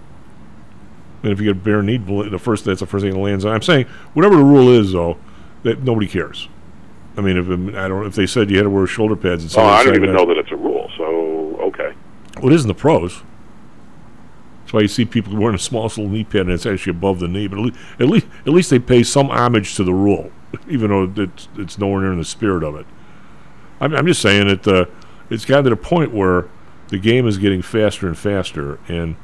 And if you get bare knee, the first that's the first thing that lands on. I'm saying whatever the rule is, though, that nobody cares. I mean, if I don't, if they said you had to wear shoulder pads, and Oh, I don't even know that it's a rule. So okay, Well, it is in the pros. That's why you see people wearing a smallest little knee pad and it's actually above the knee. But at least, at least, at least they pay some homage to the rule, *laughs* even though it's, it's nowhere near in the spirit of it. I'm, I'm just saying that uh, it's gotten to the point where the game is getting faster and faster. And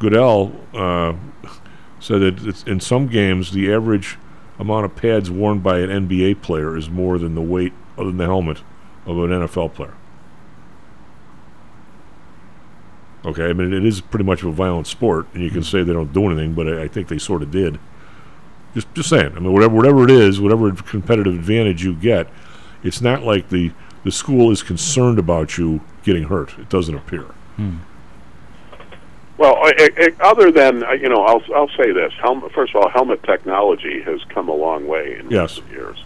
Goodell uh, *laughs* said that in some games, the average amount of pads worn by an NBA player is more than the weight, than the helmet, of an NFL player. Okay, I mean it is pretty much of a violent sport, and you can say they don't do anything, but I, I think they sort of did. Just, just saying. I mean, whatever, whatever it is, whatever competitive advantage you get, it's not like the the school is concerned about you getting hurt. It doesn't appear. Well, I, I, other than uh, you know, I'll I'll say this. Helmet, first of all, helmet technology has come a long way in Yes. recent years,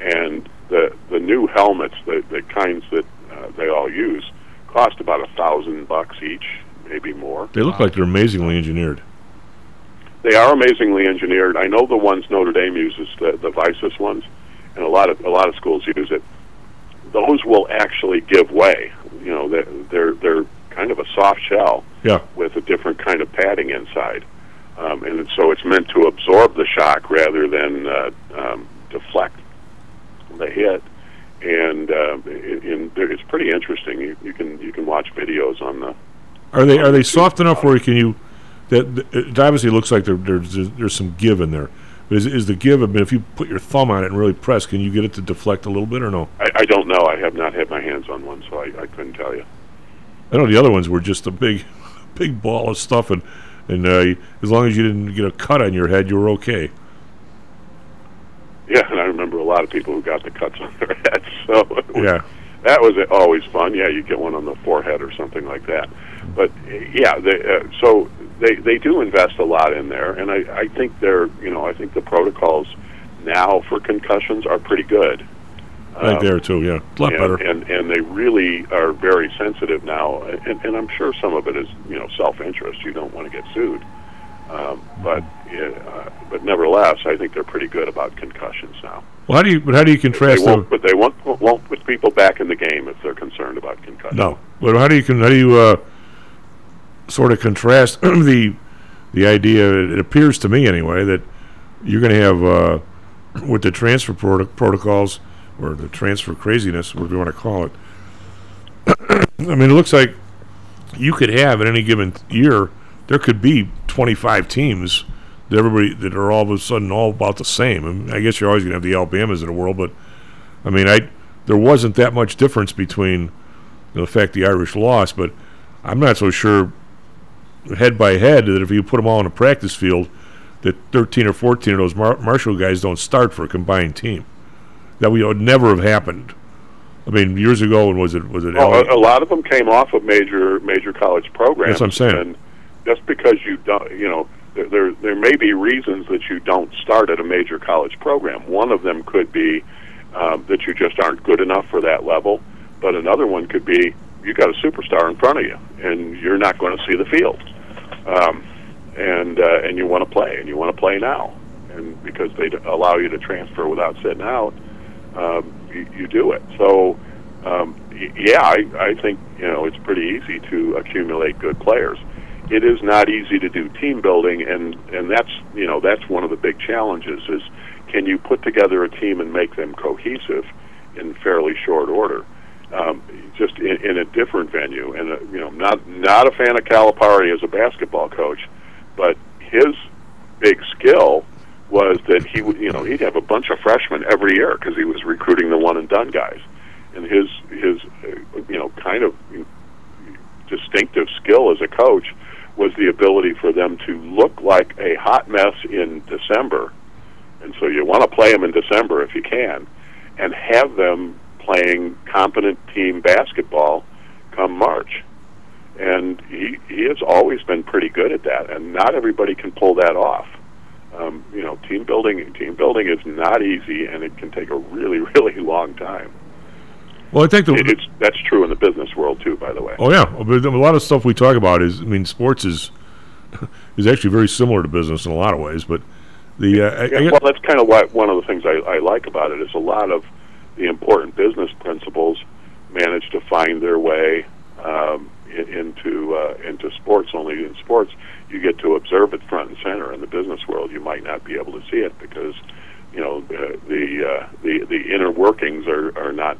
and the the new helmets, the the kinds that uh, they all use, cost about a thousand bucks each, maybe more. They look like they're amazingly engineered. They are amazingly engineered. I know the ones Notre Dame uses, the the Vicis ones, and a lot of a lot of schools use it. Those will actually give way. You know, they're they're, they're kind of a soft shell Yeah. with a different kind of padding inside, um, and so it's meant to absorb the shock rather than uh, um, deflect the hit. And uh, in, in, it's pretty interesting. You, you can you can watch videos on the Are they are they soft enough where you can you? That that- it obviously looks like there, there's there's some give in there. But is, is the give? I mean, if you put your thumb on it and really press, can you get it to deflect a little bit or no? I, I don't know. I have not had my hands on one, so I, I couldn't tell you. I know the other ones were just a big, *laughs* big ball of stuff, and and uh, as long as you didn't get a cut on your head, you were okay. Yeah, and I remember a lot of people who got the cuts on their *laughs* heads. So was- Yeah. that was always fun. Yeah, you get one on the forehead or something like that. But yeah, they, uh, so they they do invest a lot in there, and I I think they're you know I think the protocols now for concussions are pretty good. Right Um, there too. Yeah, a lot and, better. And and they really are very sensitive now, and, and I'm sure some of it is you know self interest. You don't want to get sued, um, but uh, but nevertheless, I think they're pretty good about concussions now. Well, how do you? But how do you contrast won't, the? but they won't won't put people back in the game if they're concerned about concussions. No. But how do you? How do you uh, sort of contrast *clears throat* the the idea? It appears to me anyway that you're going to have uh, with the transfer proto- protocols or the transfer craziness, whatever you want to call it. *clears throat* I mean, it looks like you could have in any given year there could be 25 teams that everybody that are all of a sudden all about the same. And I guess you're always going to have the Alabamas of the world, but I mean, I there wasn't that much difference between you know, the fact the Irish lost, but I'm not so sure head by head that if you put them all in a practice field, that 13 or 14 of those Mar- Marshall guys don't start for a combined team. That we would never have happened. I mean, years ago, when was it? Was it? Well, a, a lot of them came off of major major college programs. That's what I'm saying. And just because you don't, you know, there, there may be reasons that you don't start at a major college program. One of them could be um, that you just aren't good enough for that level, but another one could be you got a superstar in front of you and you're not going to see the field, um, and uh, and you want to play and you want to play now, and because they allow you to transfer without sitting out, um, you, you do it. So. Um, yeah, I, I think you know it's pretty easy to accumulate good players. It is not easy to do team building, and and that's you know that's one of the big challenges is can you put together a team and make them cohesive in fairly short order, um, just in, in a different venue. And uh, you know, not not a fan of Calipari as a basketball coach, but his big skill was that he would you know he'd have a bunch of freshmen every year because he was recruiting the one and done guys and his his uh, you know kind of distinctive skill as a coach was the ability for them to look like a hot mess in December, and so you want to play them in December if you can, and have them playing competent team basketball come March. And he he has always been pretty good at that, and not everybody can pull that off. Um, you know, team building team building is not easy, and it can take a really *laughs* really long time. Well, I think the, It- it's that's true in the business world too, by the way. Oh yeah, but a lot of stuff we talk about is, I mean, sports is *laughs* is actually very similar to business in a lot of ways. But the uh, I, I well, that's kind of what one of the things I, I like about it is a lot of the important business principles manage to find their way um, into uh, into sports. Only in sports, you get to observe it front and center. In the business world, you might not be able to see it because you know the the uh, the, the inner workings are, are not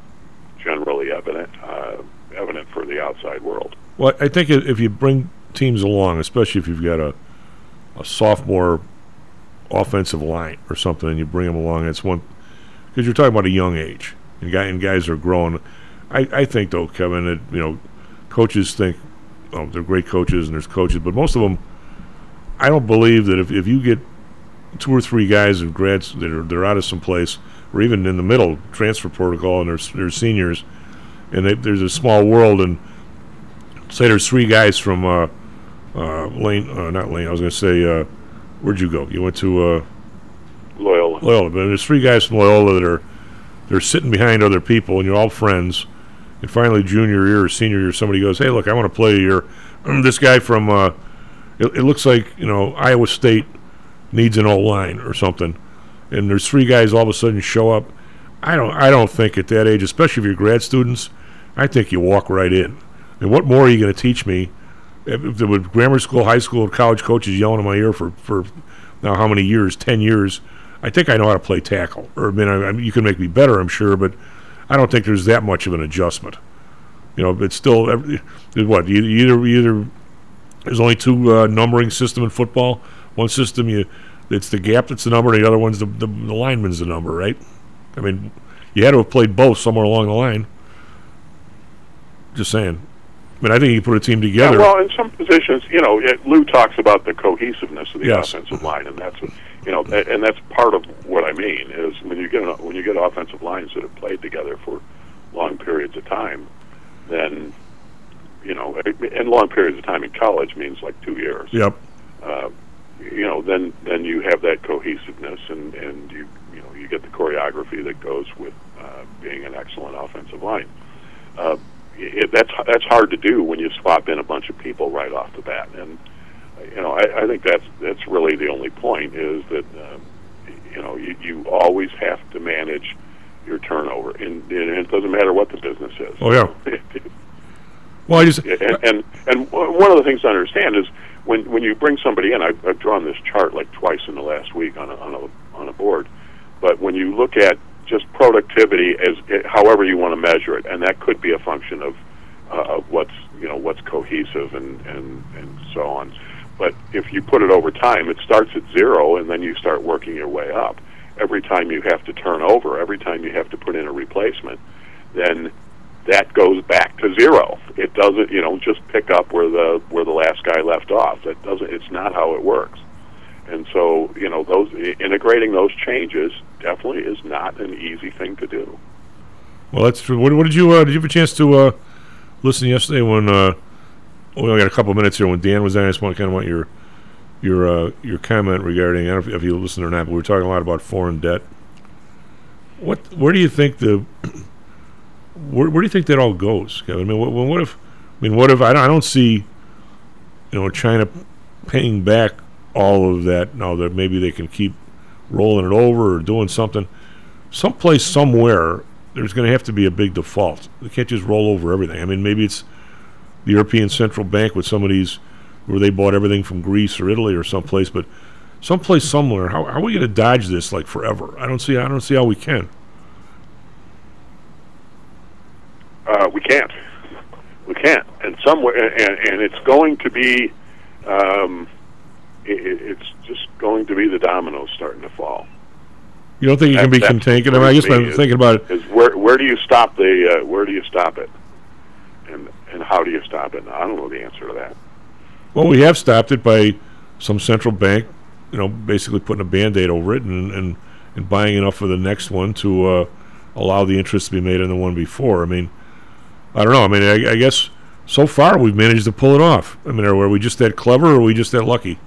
generally evident uh, evident for the outside world. Well, I think if you bring teams along, especially if you've got a a sophomore offensive line or something, and you bring them along, it's one because you're talking about a young age, and guy and guys are growing. I, I think though, Kevin, that you know, coaches think oh, they're great coaches, and there's coaches, but most of them, I don't believe that if, if you get two or three guys of grads that are they're out of some place, or even in the middle transfer protocol, and they're, they're seniors, and they, there's a small world, and say there's three guys from uh, uh, Lane, uh, not Lane. I was going to say, uh, where'd you go? You went to uh, Loyola. Loyola, but there's three guys from Loyola that are they're sitting behind other people, and you're all friends. And finally, junior year or senior year, somebody goes, "Hey, look, I want to play here." *clears throat* this guy from uh, it, it looks like you know Iowa State needs an O line or something, and there's three guys all of a sudden show up. I don't I don't think at that age, especially if you're grad students, I think you walk right in. And what more are you going to teach me? If, there were grammar school, high school, college coaches yelling in my ear for for now how many years? Ten years. I think I know how to play tackle. Or I mean, I, I you can make me better, I'm sure, but I don't think there's that much of an adjustment. You know, it's still what either either there's only two uh, numbering system in football. One system you it's the gap that's the number, and the other one's the, the the lineman's the number, right? I mean, you had to have played both somewhere along the line. Just saying. I mean, I think you put a team Yeah, together. well, in some positions, you know, it, Lou talks about the cohesiveness of the Yes. offensive line, and that's what- you know, and that's part of what I mean is when you get an, when you get offensive lines that have played together for long periods of time, then you know, and long periods of time in college means like two years. Yep. Uh, you know, then then you have that cohesiveness, and and you you know you get the choreography that goes with uh, being an excellent offensive line. Uh, it, that's that's hard to do when you swap in a bunch of people right off the bat, and you know I, I think that's that's really the only point is that uh, you know you, you always have to manage your turnover, and, and it doesn't matter what the business is. Oh yeah. *laughs* Well, I just and, and and one of the things to understand is when when you bring somebody in, I've, I've drawn this chart like twice in the last week on a on a on a board, but when you look at just productivity as however you want to measure it, and that could be a function of uh, of what's you know what's cohesive and and and so on. But if you put it over time, it starts at zero, and then you start working your way up. Every time you have to turn over, every time you have to put in a replacement, then that goes back to zero. It doesn't, you know, just pick up where the where the last guy left off. That doesn't. It's not how it works. And so, you know, those integrating those changes definitely is not an easy thing to do. Well, that's true. What, what did you uh, did you have a chance to uh, listen yesterday when uh, we only got a couple minutes here when Dan was on? I just want to kind of want your your uh, your comment regarding I don't know if, if you listened or not, but we were talking a lot about foreign debt. What where do you think the where, where do you think that all goes? Kevin? I mean, what, what if I mean what if I don't, I don't see you know China paying back all of that now that maybe they can keep rolling it over or doing something someplace somewhere there's going to have to be a big default. They can't just roll over everything. I mean, maybe it's the European Central Bank with some of these where they bought everything from Greece or Italy or someplace, but someplace somewhere. How, how are we going to dodge this like forever? I don't see. I don't see how we can. Uh, we can't. We can't. And somewhere, and, and it's going to be, um, it, it's just going to be the dominoes starting to fall. You don't think it can be That- contained? I, mean, I guess I'm is- thinking about it. Is where where do you stop the uh, where do you stop it, and and how do you stop it? Now, I don't know the answer to that. Well, we have stopped it by some central bank, you know, basically putting a band-aid over it and and, and buying enough for the next one to uh, allow the interest to be made on the one before. I mean, I don't know. I mean, I, I guess so far we've managed to pull it off. I mean, are, are we just that clever, or are we just that lucky?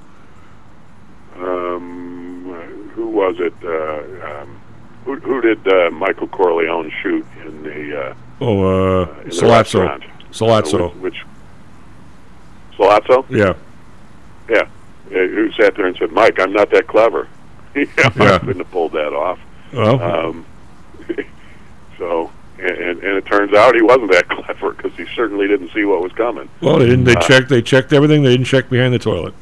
Um, who was it? Uh, um, who, who did uh, Michael Corleone shoot in the uh, Oh, uh, in Sollozzo. Sollozzo. Uh, which, which Sollozzo? Yeah. Yeah. Uh, who sat there and said, "Mike, I'm not that clever." *laughs* yeah, I *laughs* couldn't have pulled that off. Well. Um, *laughs* so, and, and and it turns out he wasn't that *laughs* clever. because he certainly didn't see what was coming. Well, they didn't. They Uh, checked. They checked everything. They didn't check behind the toilet.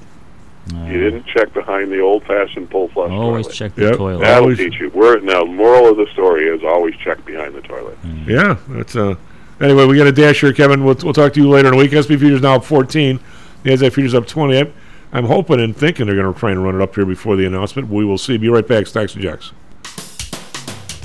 You didn't check behind the old-fashioned pull flush Always toilet. check the Yep. toilet. That'll Always- teach you. We're, now, the moral of the story is always check behind the toilet. Yeah, that's uh. Anyway, we got a dash here, Kevin. We'll, we'll talk to you later in the week. SP futures now up 14. The NASDAQ futures up 20. I'm, I'm hoping and thinking they're going to try and run it up here before the announcement. We will see. Be right back. Stocks and Jocks.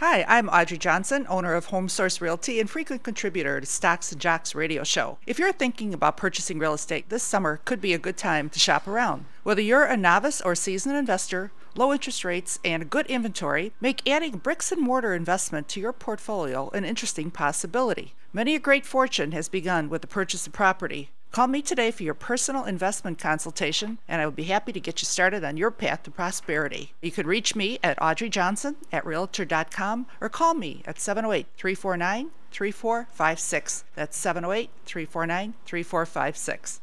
Hi, I'm Audrey Johnson, owner of Home Source Realty and frequent contributor to Stocks and Jocks radio show. If you're thinking about purchasing real estate, this summer could be a good time to shop around. Whether you're a novice or seasoned investor, low interest rates and good inventory make adding bricks and mortar investment to your portfolio an interesting possibility. Many a great fortune has begun with the purchase of property. Call me today for your personal investment consultation, and I will be happy to get you started on your path to prosperity. You can reach me at Audrey Johnson at Realtor.com or call me at 708 349 3456. That's 708 349 3456.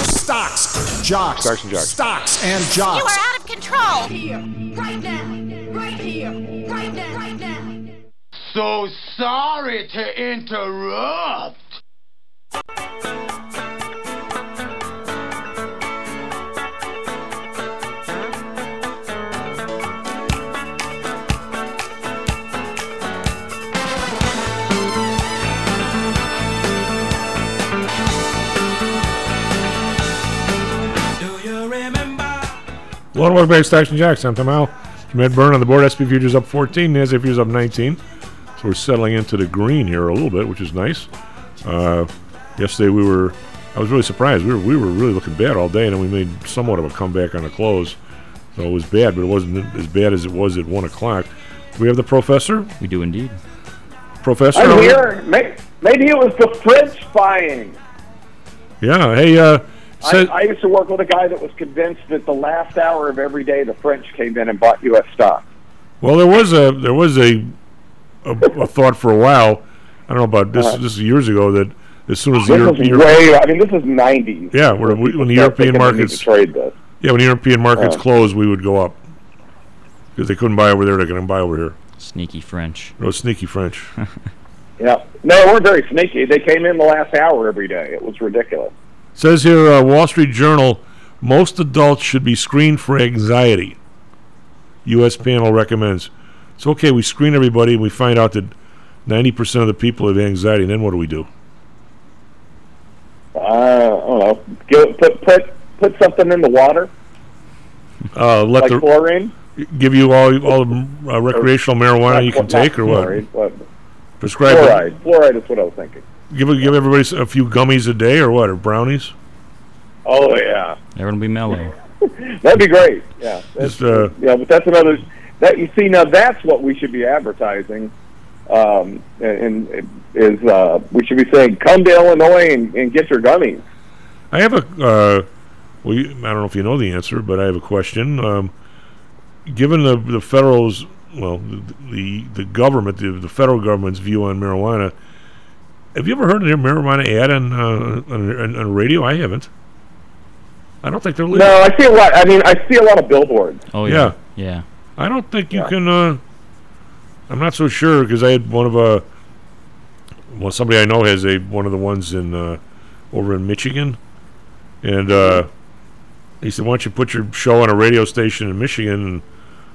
Stocks, jocks, Stocks and jocks. stocks and jocks. You are out of control. Here, right now, right here, right now, right now. So sorry to interrupt. Well, welcome back to Stocks and Jocks. I'm Tom Howell. From Ed Byrne on the board. SP futures up 14. NASDAQ futures up 19. So we're settling into the green here a little bit, which is nice. Uh, yesterday we were, I was really surprised. We were we were really looking bad all day, and then we made somewhat of a comeback on the close. So it was bad, but it wasn't as bad as it was at one o'clock. Do we have the professor? We do indeed. Professor. I'm here. Maybe it was the French spying. Yeah. Hey. Uh, I, I used to work with a guy that was convinced that the last hour of every day the French came in and bought U.S. stock. well, there was a there was a, a, a thought for a while. I don't know about this. Uh-huh. This is years ago that as soon as the This Europe, is Europe- way. I mean, this is '90s. Yeah, when, when the European thinking they need markets trade this. Yeah, when the European markets Uh. closed, we would go up because they couldn't buy over there. They couldn't buy over here. Sneaky French. No sneaky French. *laughs* Yeah. No, they weren't very sneaky. They came in the last hour every day. It was ridiculous. Says here, uh, Wall Street Journal: most adults should be screened for anxiety. U.S. panel recommends. So okay, we screen everybody, and we find out that ninety percent of the people have anxiety. And then what do we do? Uh, I don't know. Give, put put put something in the water, Uh, let like the chlorine. give you all all the uh, recreational marijuana you can take, or what? chlorine, but Prescribe it. Fluoride. Fluoride is what I was thinking. Give give everybody a few gummies a day, or what? Or brownies? Oh yeah. Everyone will be mellow. *laughs* That'd be great. Yeah. Just, uh, yeah, but that's another. That you see now, that's what we should be advertising. Um, and, and is uh, we should be saying, "Come to Illinois and, and get your gummies." I have a. Uh, well, you, I don't know if you know the answer, but I have a question. Um, given the the federal's well, the the, the government, the, the federal government's view on marijuana, have you ever heard of a marijuana ad on uh, on, on, on radio? I haven't. I don't think they're legal. No, I see a lot. I mean, I see a lot of billboards. Oh yeah. Yeah. I don't think you can. Uh, I'm not so sure because I had one of a. Well, somebody I know has a one of the ones in uh, over in Michigan, and uh, he said, "Why don't you put your show on a radio station in Michigan and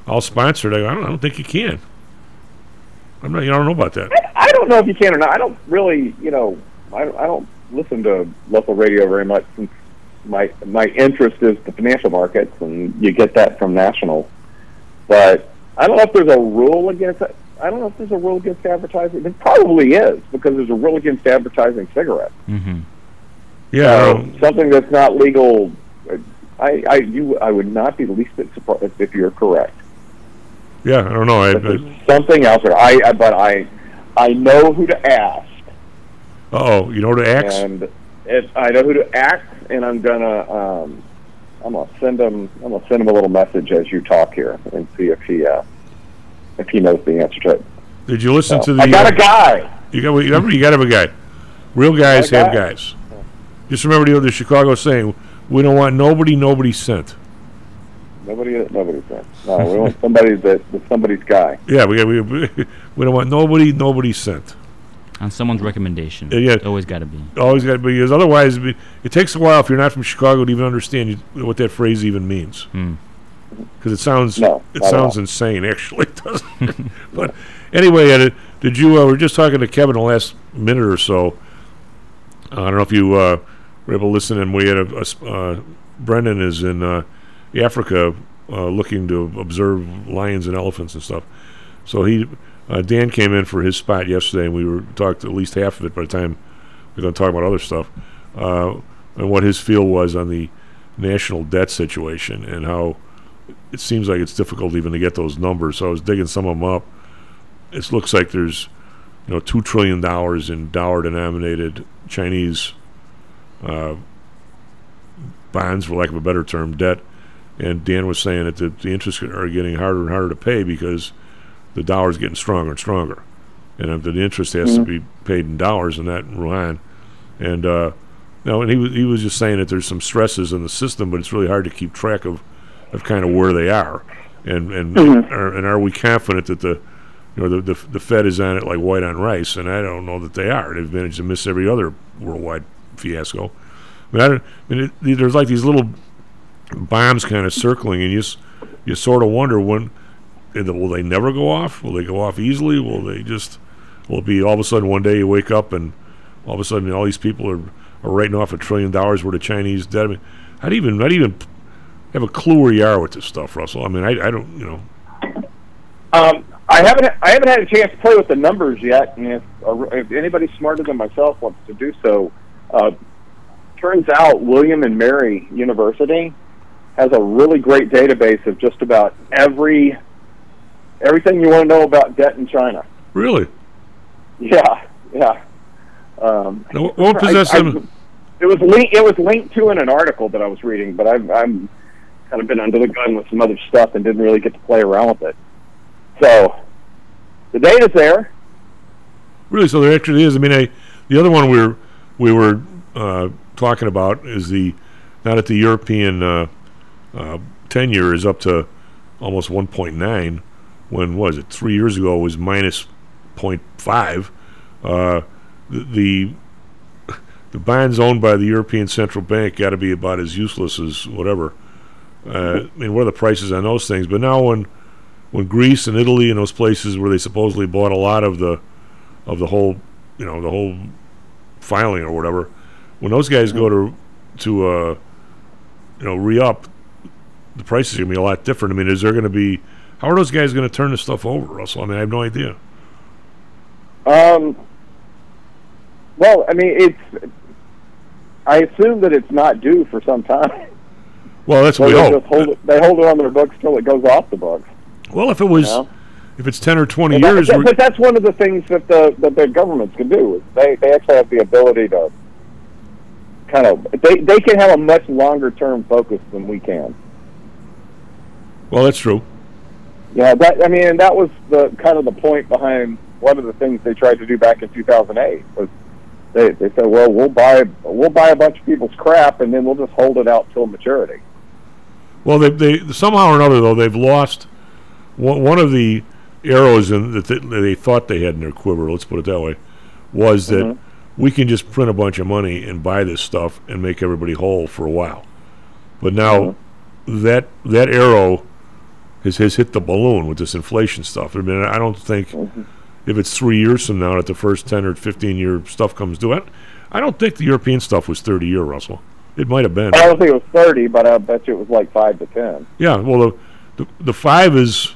I'll sponsor it?" I, go, I don't. I don't think you can. I'm not. You don't know about that. I don't know if you can or not. I don't really, you know, I, I don't listen to local radio very much since my my interest is the financial markets, and you get that from national. But I don't know if there's a rule against it. I don't know if there's a rule against advertising. There probably is because there's a rule against advertising cigarettes. Mm-hmm. Yeah. Um, something that's not legal. I, I you I would not be the least bit surprised if you're correct. yeah. I don't know. I, I, something else there. I, I but I I know who to ask. oh, you know who to ask? And if I know who to ask, and I'm gonna um, I'm gonna send him I'm gonna send him a little message as you talk here and see if he uh, if he knows the answer to it. Did you listen So, to the? I got uh, a guy. You got. You got to have a guy. Real guys have guy. guys. Just remember the, the Chicago saying: "We don't want nobody, nobody sent." Nobody nobody's there. No, we want somebody that that's somebody's guy. Yeah, we we we, *laughs* we don't want nobody, nobody sent. On someone's recommendation. Yeah, yeah. Always got to be. Always got to be, because otherwise it, it takes a while if you're not from Chicago to even understand you, what that phrase even means. Hmm. Because it sounds No, it sounds insane. *laughs* Actually, it doesn't. *laughs* but anyway, uh, did you? Uh, we were just talking to Kevin the last minute or so. I don't know if you uh, were able to listen, and we had a, uh, Brendan is in uh, Africa uh, looking to observe lions and elephants and stuff. So he, uh, Dan came in for his spot yesterday, and we were talked at least half of it. By the time we're going to talk about other stuff, uh, and what his feel was on the national debt situation and how it seems like it's difficult even to get those numbers. So I was digging some of them up. It looks like there's, you know, two trillion dollars in dollar-denominated Chinese uh, bonds, for lack of a better term, debt. And Dan was saying that the, the interests are getting harder and harder to pay because the dollar is getting stronger and stronger, and uh, the interest has to be paid in dollars and not in yuan. And uh, no, and he was he was just saying that there's some stresses in the system, but it's really hard to keep track of, of kind of where they are, and and Mhm. are, and are we confident that the you know the, the the Fed is on it like white on rice? And I don't know that they are. They've managed to miss every other worldwide fiasco. I mean, I, don't, I mean it, there's like these little bombs kind of circling, and you you sort of wonder when will they never go off? Will they go off easily? Will they just will it be all of a sudden one day you wake up and all of a sudden all these people are, are writing off a trillion dollars worth of Chinese debt? I mean, how do you even how do you even have a clue where you are with this stuff, Russell? I mean, I, I don't you know. Um, I haven't I haven't had a chance to play with the numbers yet, and if, uh, if anybody smarter than myself wants to do so, uh, turns out William and Mary University has a really great database of just about every everything you want to know about debt in China. Really? Yeah, yeah. Um, Now, what- I- possessed I- them- It was linked. It was linked to in an article that I was reading, but I've I'm kind of been under the gun with some other stuff and didn't really get to play around with it. So the data's there. Really? So there actually is. I mean, I, the other one we were we were uh, talking about is the now that the European uh, uh, ten year is up to almost one point nine. When was it? Three years ago it was minus 0.5. Uh, the, the the bonds owned by the European Central Bank got to be about as useless as whatever. Uh, I mean, what are the prices on those things? But now when when Greece and Italy and those places where they supposedly bought a lot of the of the whole, you know, the whole filing or whatever, when those guys go to to uh, you know re up, the price is gonna be a lot different. I mean, is there gonna be how are those guys gonna turn this stuff over, Russell? I mean, I have no idea. Um, well, I mean, it's. I assume that it's not due for some time. Well, that's So what we they hope. hold it, they hold it on their books till it goes off the books. Well, if it was, You know? if it's ten or twenty years, that- but that's one of the things that the that the governments can do. They they actually have the ability to kind of they they can have a much longer term focus than we can. Well, that's true. Yeah, that I mean, and that was the kind of the point behind one of the things they tried to do back in 2008 was they they said, well, we'll buy we'll buy a bunch of people's crap and then we'll just hold it out till maturity. Well, they, they somehow or another though they've lost one, one of the arrows in, that they, they thought they had in their quiver. Let's put it that way, was that Mhm. we can just print a bunch of money and buy this stuff and make everybody whole for a while. But now that that arrow has has hit the balloon with this inflation stuff. I mean, I don't think if it's three years from now that the first ten or fifteen year stuff comes due. I, I don't think the European stuff was thirty year, Russell. It might have been. I don't think it was 30, but I bet you it was like five to 10. Yeah, well, the the, the five is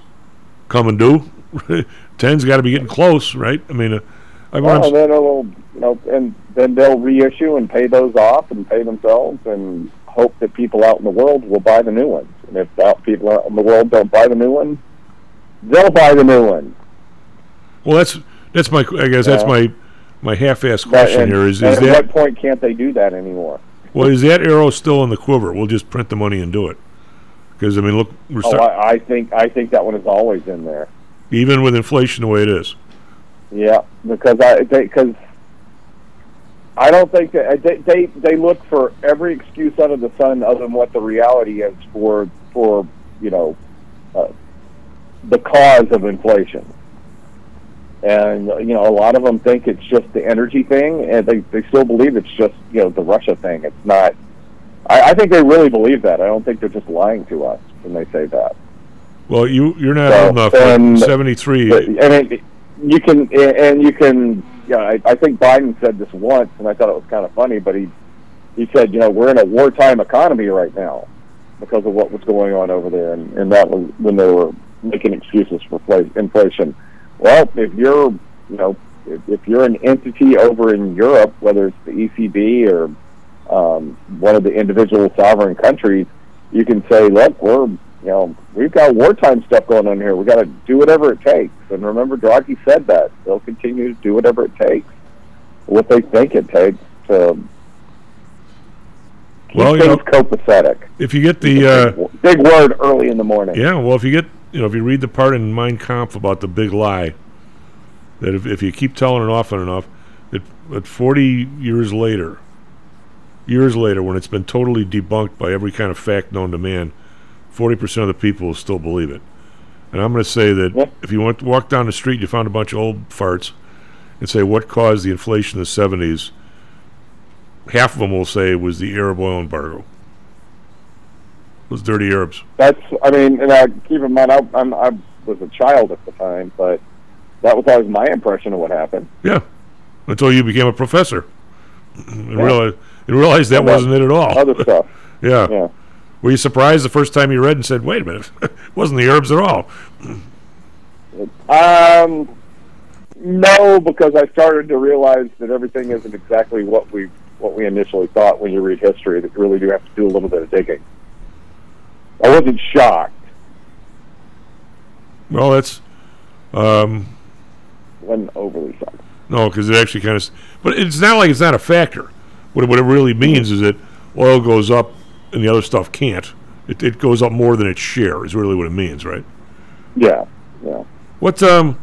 coming due. *laughs* Ten's got to be getting close, right? I mean, uh, I've Well, run- then it'll, you know, and then they'll reissue and pay those off and pay themselves and hope that people out in the world will buy the new ones. And if out people out in the world don't buy the new one, they'll buy the new one. well, that's that's my I guess that's my my half-assed question and- here is is at that what point can't they do that anymore? well is that arrow still in the quiver? We'll just print the money and do it because I mean, look, we're Oh, start, I, I think I think that one is always in there. even with inflation the way it is. Yeah, because I because I don't think that they, they they look for every excuse under the sun other than what the reality is for for you know uh, the cause of inflation. And you know, a lot of them think it's just the energy thing, and they they still believe it's just you know the Russia thing. It's not. I, I think they really believe that. I don't think they're just lying to us when they say that. Well, you you're not So, old enough. and- Seventy three. But, I mean, you can, and you can. Yeah, I, I think Biden said this once, and I thought it was kind of funny. But he he said, you know, we're in a wartime economy right now because of what was going on over there, and, and that was when they were making excuses for fla- inflation. Well, if you're, you know, if, if you're an entity over in Europe, whether it's the ECB or um, one of the individual sovereign countries, you can say, look, we're, you know, we've got wartime stuff going on here. We've got to do whatever it takes. And remember, Draghi said that they'll continue to do whatever it takes, what they think it takes to keep Well, you things know, copacetic. if you get the uh, Big word early in the morning. Yeah, well, if you get, you know, if you read the part in Mein Kampf about the big lie, that if, if you keep telling it often enough, that, that 40 years later, years later, when it's been totally debunked by every kind of fact known to man, 40% of the people still believe it. And I'm going to say that if you went walk down the street, you found a bunch of old farts, and say what caused the inflation in the 70s, half of them will say it was the Arab oil embargo. Those dirty Arabs. That's, I mean, and I keep in mind, I, I'm, I was a child at the time, but that was always my impression of what happened. Yeah, until you became a professor *clears throat* and realized and realized that And that wasn't it at all. other stuff. *laughs* yeah. Yeah. Were you surprised the first time you read and said, "Wait a minute, it *laughs* wasn't the herbs at all"? Um, no, because I started to realize that everything isn't exactly what we what we initially thought when you read history. That you really do have to do a little bit of digging. I wasn't shocked Well, that's um, wasn't overly shocked. no, because it actually kind of. But it's not like it's not a factor. What it, what it really means is that oil goes up and the other stuff can't. It, it goes up more than its share. Is really what it means, right? Yeah, yeah. What um,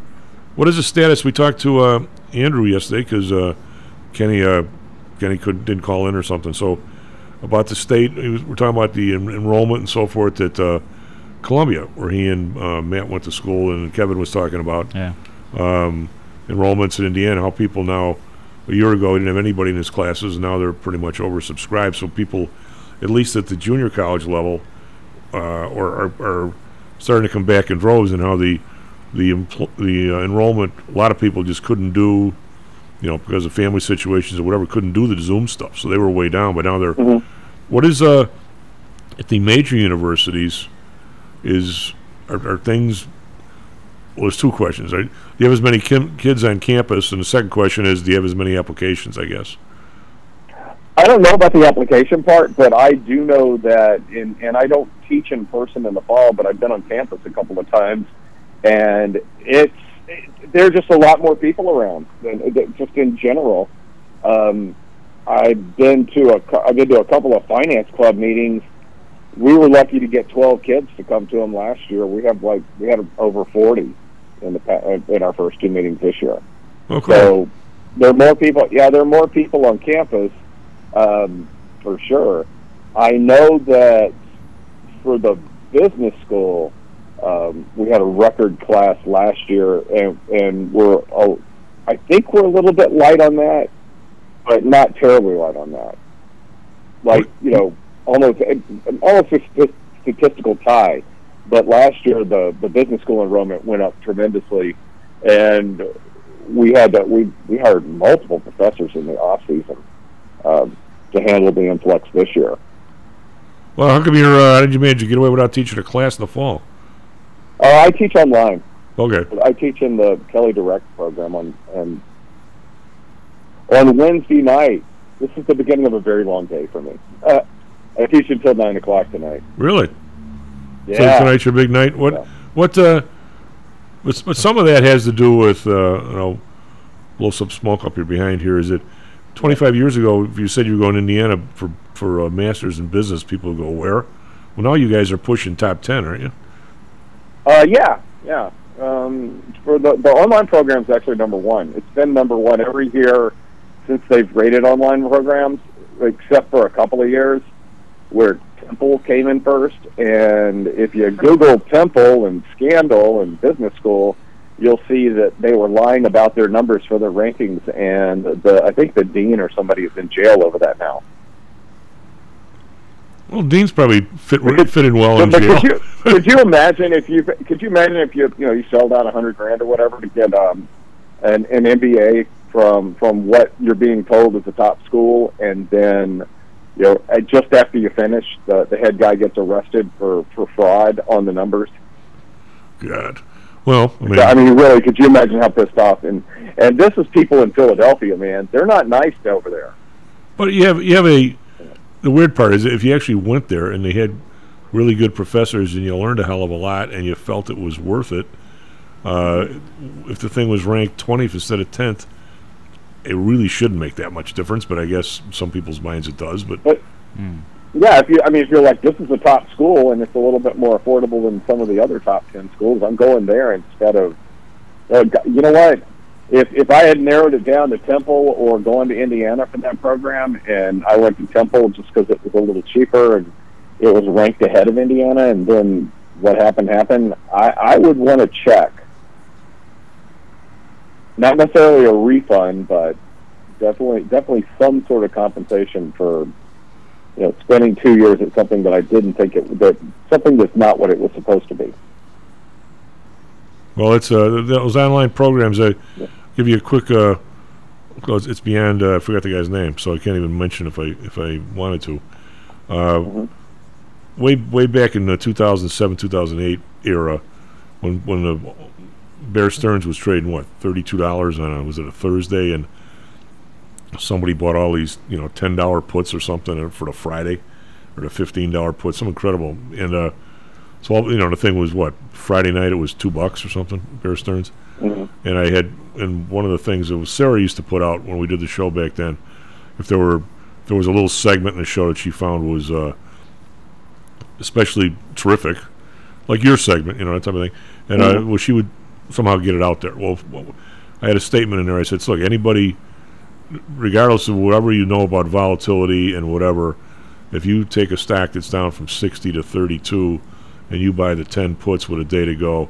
what is the status? We talked to uh, Andrew yesterday because uh, Kenny uh, Kenny could didn't call in or something. So about the state, he was, we're talking about the en- enrollment and so forth at uh, Columbia, where he and uh, Matt went to school, and Kevin was talking about Yeah. um, enrollments in Indiana. How people now a year ago didn't have anybody in his classes, and now they're pretty much oversubscribed. So people, at least at the junior college level, uh, or are, are starting to come back in droves, and how the the empl- the uh, enrollment. A lot of people just couldn't do, you know, because of family situations or whatever, couldn't do the Zoom stuff. So they were way down. But now they're. What is uh at the major universities? Is are, are things? Well, there's two questions. Right? Do you have as many kim- kids on campus? And the second question is, do you have as many applications? I guess. I, don't know about the application part, but I do know that in and I don't teach in person in the fall, but I've been on campus a couple of times, and it's it, there are just a lot more people around than just in general. Um, I've been to a I've been to a couple of finance club meetings. We were lucky to get 12 kids to come to them last year. We have like we had over 40 in the pa- in our first two meetings this year. Okay. So there are more people. Yeah, there are more people on campus um, for sure. I know that for the business school, um, we had a record class last year, and and we're oh, I think we're a little bit light on that, but not terribly light on that. Like you know, almost almost a statistical tie. But last year, the the business school enrollment went up tremendously, and we had we we hired multiple professors in the off season um, to handle the influx this year. Well, how come you're? Uh, how did you manage to get away without teaching a class in the fall? Uh, I teach online. Okay. I teach in the Kelley Direct program on and on Wednesday night. This is the beginning of a very long day for me. Uh, I teach until nine o'clock tonight. Really? Yeah. So tonight's your big night. What? What? Uh, but, but some of that has to do with uh, you know, blow some smoke up your behind here. Is it? Twenty five years ago, if you said you were going to Indiana for for a masters in business, people would go where? Well, now you guys are pushing top ten, aren't you? Uh, yeah, yeah. Um, for the the online program is actually number one. It's been number one every year since they've rated online programs, except for a couple of years where Temple came in first. And if you Google Temple and Scandal and business school, you'll see that they were lying about their numbers for their rankings. And the I think the dean or somebody is in jail over that now. Well, Dean's probably fit fit in well in jail. could you *laughs* could you imagine if you could you imagine if you you know you sold out a hundred grand or whatever to get um an an MBA from from what you're being told is a top school and then you know uh, just after you finish the the head guy gets arrested for for fraud on the numbers. God. Well, I mean, I mean, really, could you imagine how pissed off? And and this is people in Philadelphia, man. They're not nice over there. But you have you have a the weird part is if you actually went there and they had really good professors and you learned a hell of a lot and you felt it was worth it. Uh, if the thing was ranked 20th instead of 10th, it really shouldn't make that much difference. But I guess some people's minds it does. But, But yeah, if you I mean if you're like this is a top school and it's a little bit more affordable than some of the other top ten schools, I'm going there instead of uh, you know what? If if I had narrowed it down to Temple or going to Indiana for that program, and I went to Temple just because it was a little cheaper and it was ranked ahead of Indiana, and then what happened happened, I, I would want to check. Not necessarily a refund, but definitely definitely some sort of compensation for you know, spending two years at something that I didn't think it that something that's not what it was supposed to be. well, it's uh, those online programs. I give you a quick. Uh, it's beyond. Uh, I forgot the guy's name, so I can't even mention if I if I wanted to. Uh, Way way back in the 2007 2008 era, when when the Bear Stearns was trading what thirty two dollars on a was it a Thursday and somebody bought all these you know ten dollar puts or something for the Friday or the fifteen dollar put some incredible. And uh so all, you know the thing was what Friday night it was two bucks or something Bear Stearns. Mhm. and I had and one of the things that was Sarah used to put out when we did the show back then if there were if there was a little segment in the show that she found was uh especially terrific like your segment you know that type of thing. And uh, Mhm. well she would somehow get it out there. Well I had a statement in there. I said look anybody regardless of whatever you know about volatility and whatever, if you take a stack that's down from 60 to 32 and you buy the 10 puts with a day to go,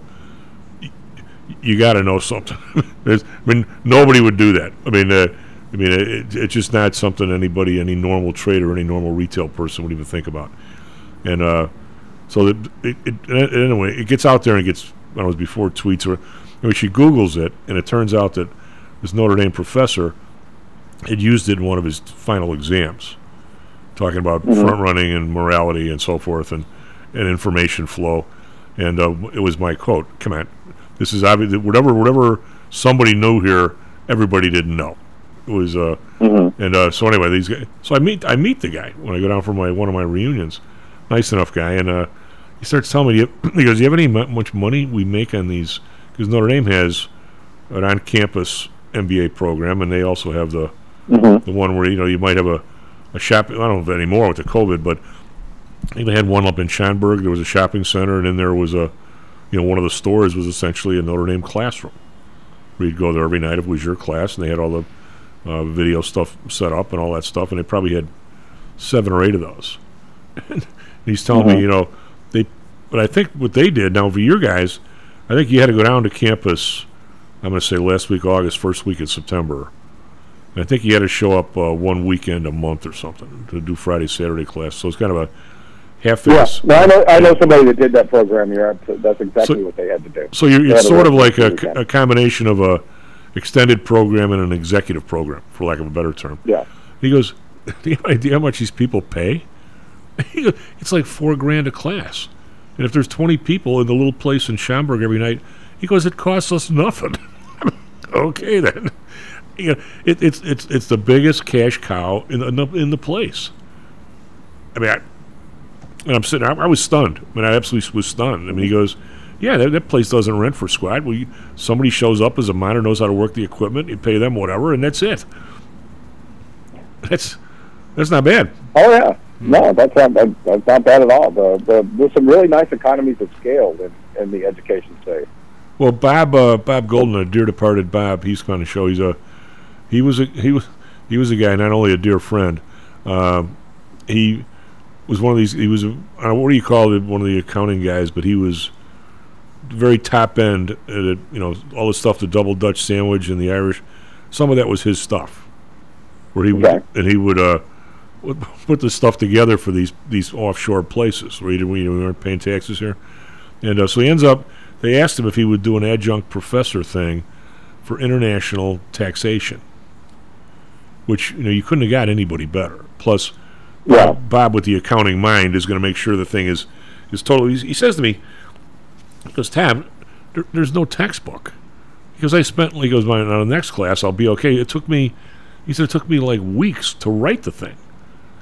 you got to know something. *laughs* I mean, nobody would do that. I mean, uh, I mean, it, it's just not something anybody, any normal trader, any normal retail person would even think about. And uh, so it, it, it, anyway, it gets out there and it gets. I don't know, was before tweets or. She Google's it, and it turns out that this Notre Dame professor had used it in one of his final exams, talking about Mhm. front running and morality and so forth, and, and information flow. And uh, it was my quote. Come on, this is obvious. Whatever, whatever somebody knew here, everybody didn't know. It was uh, Mhm. and uh, so anyway, these guys. So I meet I meet the guy when I go down for my one of my reunions. Nice enough guy, and uh, he starts telling me *clears throat* he goes, do "You have any mu- much money we make on these?" Because Notre Dame has an on-campus MBA program, and they also have the Mhm. the one where you know you might have a a shop. I don't know if anymore with the COVID, but I think they had one up in Schaumburg. There was a shopping center, and then there was a, you know, one of the stores was essentially a Notre Dame classroom. Where you'd go there every night if it was your class, and they had all the uh, video stuff set up and all that stuff, and they probably had seven or eight of those. and *laughs* he's telling Mhm. me, you know, they, but I think what they did now for your guys, I think you had to go down to campus. I'm going to say last week, August, first week of September. And I think you had to show up uh, one weekend a month or something to do Friday, Saturday class. So it's kind of a half Yeah, no, I know. I know somebody that did that program. You're that's exactly So- what they had to do. So you're, it's sort of like a, a combination of a extended program and an executive program, for lack of a better term. Yeah. He goes, *laughs* "Do you have any idea how much these people pay?" *laughs* He goes, it's like four grand a class, and if there's 20 people in the little place in Schaumburg every night, he goes, "It costs us nothing." *laughs* okay then. You know, it, it's it's it's the biggest cash cow in the, in the in the place. I mean, I, and I'm sitting. I, I was stunned. I mean, I absolutely was stunned. I mean, he goes, "Yeah, that, that place doesn't rent for squad. Well, you, somebody shows up as a miner, knows how to work the equipment. You pay them whatever, and that's it. *laughs* That's that's not bad. Oh yeah, no, that's not that, that's not bad at all. The, the there's some really nice economies of scale in, in the education space. Well, Bob uh, Bob Golden, a dear departed Bob, he's on the show. He's a he was a he was he was a guy, not only a dear friend. Um, he was one of these. He was a, I don't know, what do you call it? One of the accounting guys, but he was very top end. At you know, all the stuff, the double Dutch sandwich and the Irish. Some of that was his stuff, where he would and he would uh put the stuff together for these these offshore places where you, we weren't paying taxes here. And uh, so he ends up. They asked him if he would do an adjunct professor thing for international taxation, which you know you couldn't have got anybody better. Plus, Yeah. Bob with the accounting mind is going to make sure the thing is is totally. He says to me, he goes, "Tab, there, there's no textbook." Because I spent, he goes, "My on the next class, I'll be okay." It took me, he said, it took me like weeks to write the thing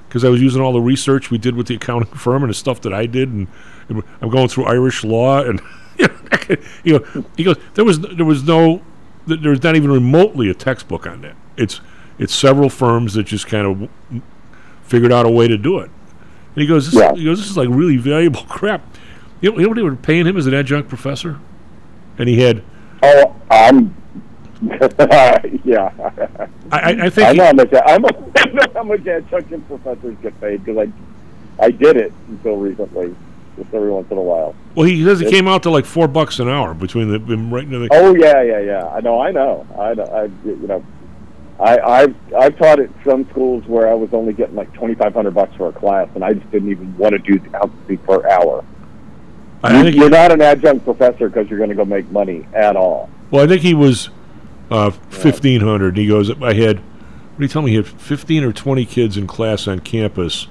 because I was using all the research we did with the accounting *laughs* firm and the stuff that I did, and, and I'm going through Irish law, and *laughs* you know, he goes, there was there was no, th- there's not even remotely a textbook on that. It's it's several firms that just kind of figured out a way to do it. And he goes, this, Yeah. he goes, this is like really valuable *laughs* crap. You know, you know what they were paying him as an adjunct professor, and he had. Oh, I'm. *laughs* yeah. I, I, I think I know how much I'm a, *laughs* how much adjunct professors get paid because I I did it until recently, just every once in a while. Well, he says it It's- came out to like four bucks an hour between the right the. Oh yeah, yeah, yeah. I know, I know. I, know, I you know, I I've I've taught at some schools where I was only getting like twenty five hundred bucks for a class, and I just didn't even want to do the outfit per hour. I You- think you're not an adjunct professor because you're going to go make money at all. Well, I think he was uh, fifteen hundred. He goes, I had. What do you tell me? He had fifteen or twenty kids in class on campus,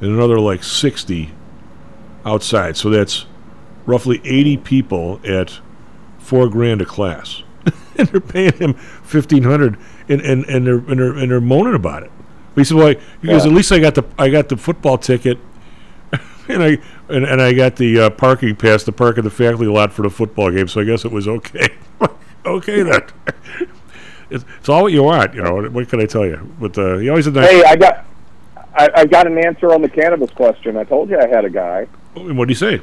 and another like sixty outside. So that's roughly eighty people at four grand a class, *laughs* and they're paying him fifteen hundred, and and and they're and they're and they're moaning about it. But he said, "Well, he goes, Yeah. at least I got the I got the football ticket." *laughs* and I and, and I got the uh, parking pass to park at the faculty lot for the football game, so I guess it was okay. *laughs* okay then. *laughs* it's, it's all what you want, you know. What can I tell you? But uh, he always had nice. Hey, I got I, I got an answer on the cannabis question. I told you I had a guy. What did he say?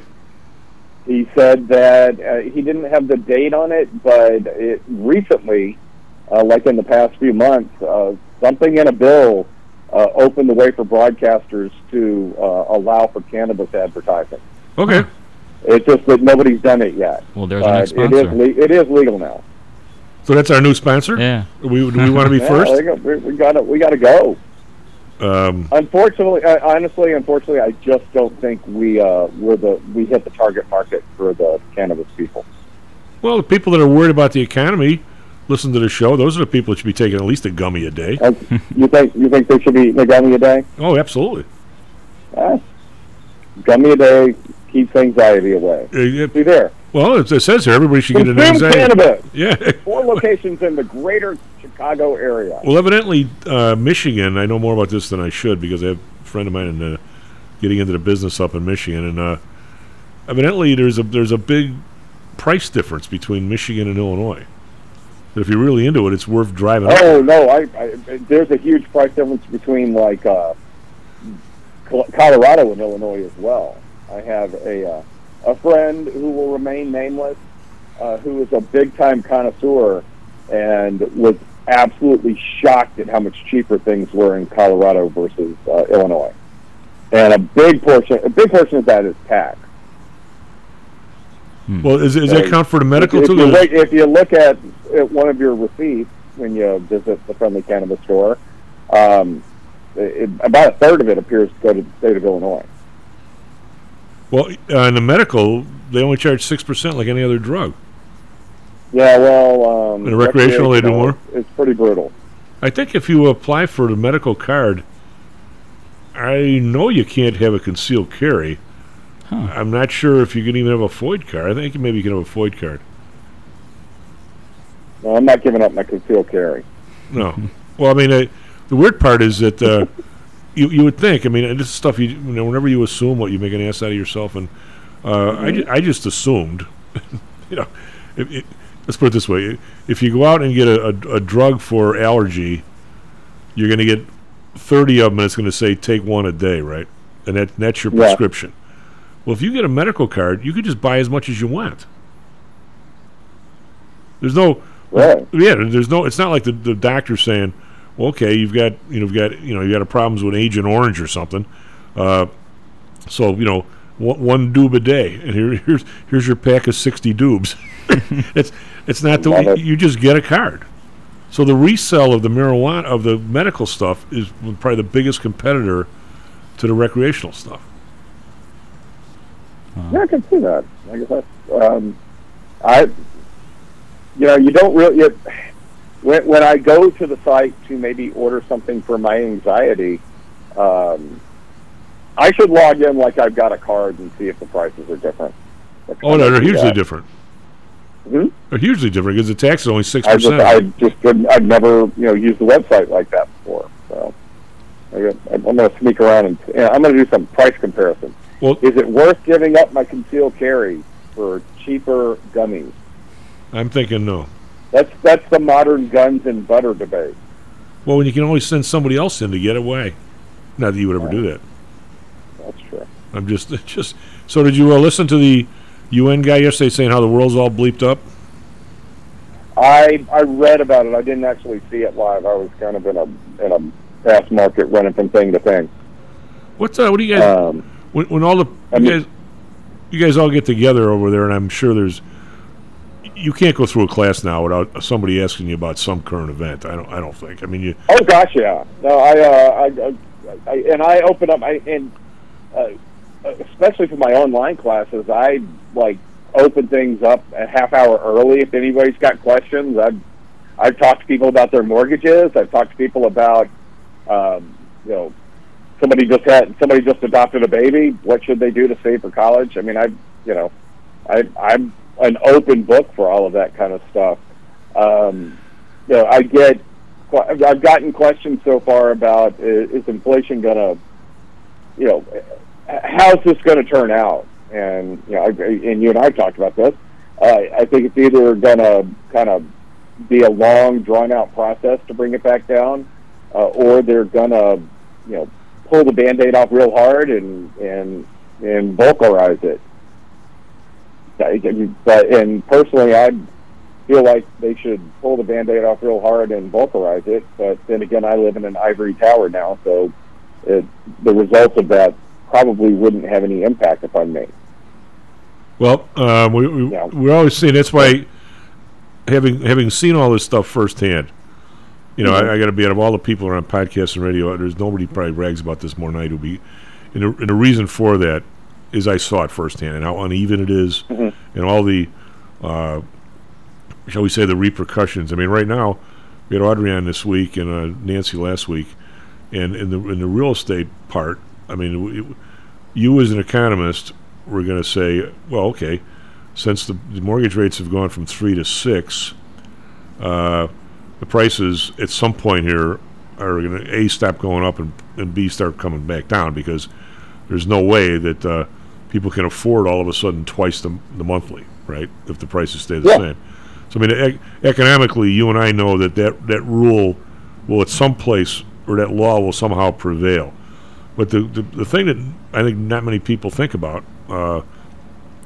He said that uh, he didn't have the date on it, but it recently, uh, like in the past few months, uh, something in a bill uh, opened the way for broadcasters to uh, allow for cannabis advertising. Okay. It's just that nobody's done it yet. Well, there's our next But it is sponsor. le- it is legal now. So that's our new sponsor. Yeah. We do we want to be *laughs* Yeah, first? we got- we, we got to we got to go. Um, Unfortunately, uh, honestly, unfortunately, I just don't think we uh, we're the we hit the target market for the cannabis people. well, the people that are worried about the economy listen to the show. Those are the people that should be taking at least a gummy a day. Uh, you think you think they should be eating a gummy a day? Oh, absolutely. Uh, gummy a day keeps anxiety away. Uh, yeah, See there, Well, it, it says here everybody should get an Consume anxiety. cannabis. *laughs* Yeah. Four locations in the greater Chicago area. Well, evidently, uh, Michigan. I know more about this than I should because I have a friend of mine in uh, getting into the business up in Michigan, and uh, evidently there's a there's a big price difference between Michigan and Illinois. That if you're really into it, it's worth driving. up. Oh no, I, I there's a huge price difference between like uh, Colorado and Illinois as well. I have a uh, a friend who will remain nameless, uh, who is a big time connoisseur, and was absolutely shocked at how much cheaper things were in Colorado versus uh, Illinois. And a big portion, a big portion of that is tax. Well, is, is that count for the medical if, too? If you, look, if you look at, at one of your receipts when you visit the friendly cannabis store, um, it, about a third of it appears to go to the state of Illinois. Well, uh, in the medical, they only charge six percent, like any other drug. Yeah, well, um, In the recreational, they do more? It's pretty brutal. I think if you apply for the medical card, I know you can't have a concealed carry. I'm not sure if you can even have a FOID card. I think maybe you can have a FOID card. No, I'm not giving up my concealed carry. No. well, I mean, uh, the weird part is that uh, *laughs* you you would think. I mean, this is stuff you, you know. Whenever you assume what you make an ass out of yourself, and uh, I, ju- I just assumed, *laughs* you know, if, it, let's put it this way: if you go out and get a, a, a drug for allergy, you're going to get thirty of them, and it's going to say take one a day, right? And that that's your Yeah. prescription. Well, if you get a medical card, you could just buy as much as you want. There's no, Right. yeah. There's no. It's not like the, the doctor saying, "Well, okay, you've got you know, you've got you know, you got a problems with Agent Orange or something." Uh, so you know, one, one doob a day, and here, here's here's your pack of sixty doobs. *laughs* it's it's not the Love it. you just get a card. So the resale of the marijuana of the medical stuff is probably the biggest competitor to the recreational stuff. Yeah, I can see that. I guess that's, um, I, you know, you don't really. You, when when I go to the site to maybe order something for my anxiety, um, I should log in like I've got a card and see if the prices are different. Oh no, they're hugely that. different. Mhm. They're hugely different because the tax is only six percent. I just couldn't. I've never, you know, used the website like that before. So I I'm going to sneak around and yeah, I'm going to do some price comparison. Well, is it worth giving up my concealed carry for cheaper gummies? I'm thinking no. That's that's the modern guns and butter debate. Well, when you can always send somebody else in to get away. Not that you would ever do that. That's true. I'm just *laughs* just. So did you uh, listen to the UN guy yesterday saying how the world's all bleeped up? I I read about it. I didn't actually see it live. I was kind of in a in a fast market running from thing to thing. What's uh, what do you guys Um, when when all the you guys you guys all get together over there, and I'm sure there's you can't go through a class now without somebody asking you about some current event. I don't I don't think. I mean you Oh gosh, yeah. No, I, uh, I, I, I and I open up, I, and uh, especially for my online classes, I like open things up a half hour early. If anybody's got questions, I've I've talked to people about their mortgages. I've talked to people about, um, you know, somebody just had somebody just adopted a baby. What should they do to save for college? I mean, I, you know, I I'm an open book for all of that kind of stuff. Um, you know, I get I've gotten questions so far about is inflation going to, you know, how's this going to turn out? And you know, I, and you and I talked about this. Uh, I think it's either going to kind of be a long, drawn out process to bring it back down, uh, or they're going to, you know, pull the band-aid off real hard and and and Volckerize it. But and personally, I feel like they should pull the band-aid off real hard and Volckerize it. But then again, I live in an ivory tower now, so it, the results of that probably wouldn't have any impact upon me. Well, um, we we we're always seeing that's why having having seen all this stuff firsthand. You know, Mhm. I, I got to be out of all the people around podcasts and radio. There's nobody probably brags about this more than I do. Be, and the, and the reason for that is I saw it firsthand and how uneven it is and all the, uh, shall we say, the repercussions. I mean, right now we had Audrey on this week and uh, Nancy last week, and in the in the real estate part, I mean, w- you as an economist were going to say, well, okay, since the, the mortgage rates have gone from three to six, uh, the prices at some point here are going to a stop going up and, and b start coming back down because there's no way that uh, people can afford all of a sudden twice the, the monthly, right? If the prices stay the Yeah. same. So I mean, ec- economically, you and I know that, that that rule will at some place or that law will somehow prevail. But the, the, the thing that I think not many people think about,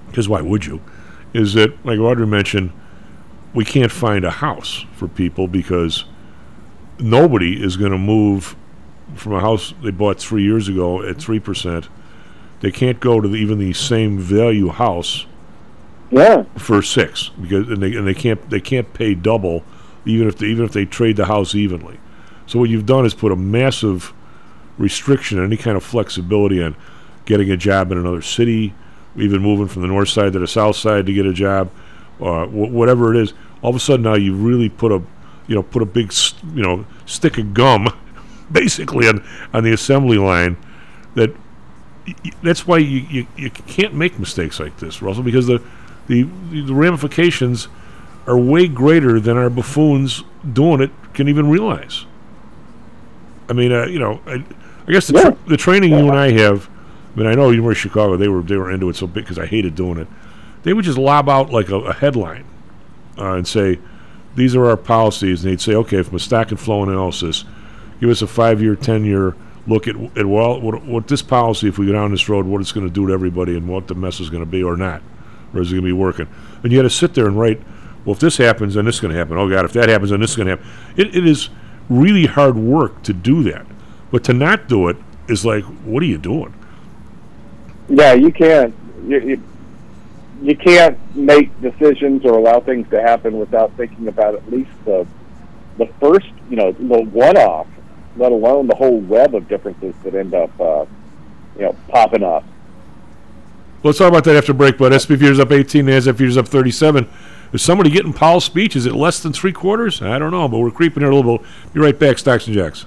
because why would you, is that like Audrey mentioned, we can't find a house for people because nobody is going to move from a house they bought three years ago at three percent. They can't go to the, even the same value house Yeah. for six because and they and they can't they can't pay double even if they, even if they trade the house evenly. So what you've done is put a massive restriction on any kind of flexibility on getting a job in another city, even moving from the north side to the south side to get a job, uh, wh- whatever it is. All of a sudden now you really put a you know put a big s you know stick of gum basically on on the assembly line that y- that's why you, you, you can't make mistakes like this, Russell, because the, the the ramifications are way greater than our buffoons doing it can even realize. I mean, uh, you know, I, I guess the, Yeah. the training you and I have. I mean, I know University of Chicago; they were they were into it so big because I hated doing it. They would just lob out like a, a headline uh, and say, "These are our policies," and they'd say, "Okay, from a stock and flow analysis, give us a five-year, ten-year look at at well, what, what this policy, if we go down this road, what it's going to do to everybody, and what the mess is going to be, or not, or is it going to be working?" And you had to sit there and write, "Well, if this happens, then this is going to happen. Oh God, if that happens, then this is going to happen." It, it is really hard work to do that, but to not do it is like, what are you doing? Yeah, you can't. You, you, you can't make decisions or allow things to happen without thinking about at least the the first, you know, the one-off, let alone the whole web of differences that end up, uh, you know, popping up. Let's talk about that after break, but SP futures up 18, NASDAQ futures up 37. Is somebody getting Powell's speech? Is it less than three quarters? I don't know, but we're creeping here a little bit. Be right back, Stocks and Jocks.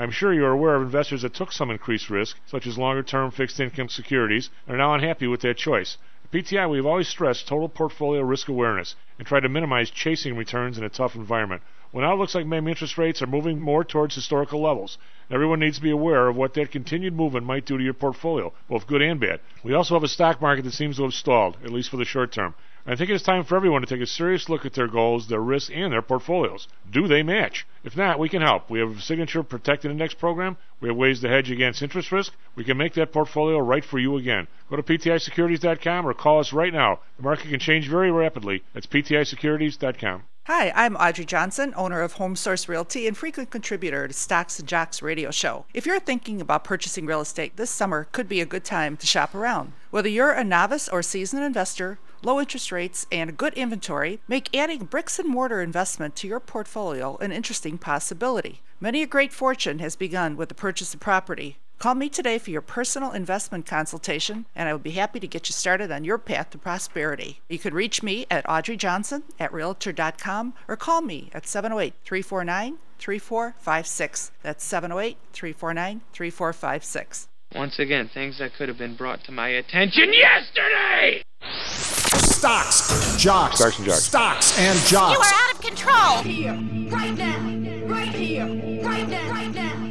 I'm sure you are aware of investors that took some increased risk, such as longer term fixed income securities, and are now unhappy with that choice. At PTI, we've always stressed total portfolio risk awareness and tried to minimize chasing returns in a tough environment. Well, now it looks like maybe interest rates are moving more towards historical levels. Everyone needs to be aware of what that continued movement might do to your portfolio, both good and bad. We also have a stock market that seems to have stalled, at least for the short term. I think it's time for everyone to take a serious look at their goals, their risks, and their portfolios. Do they match? If not, we can help. We have a signature protected index program. We have ways to hedge against interest risk. We can make that portfolio right for you again. Go to PTIsecurities.com or call us right now. The market can change very rapidly. That's PTIsecurities.com. Hi, I'm Audrey Johnson, owner of Home Source Realty and frequent contributor to Stocks and Jocks radio show. If you're thinking about purchasing real estate, this summer could be a good time to shop around. Whether you're a novice or seasoned investor, low interest rates and good inventory make adding bricks and mortar investment to your portfolio an interesting possibility. Many a great fortune has begun with the purchase of property. Call me today for your personal investment consultation, and I will be happy to get you started on your path to prosperity. You can reach me at Audrey Johnson at Realtor.com or call me at 708 349 3456. That's 708 349 3456. Once again, things that could have been brought to my attention yesterday! Stocks, jocks, Stocks and jocks. stocks and jocks. You are out of control. Here, right now, right here, right now, right now.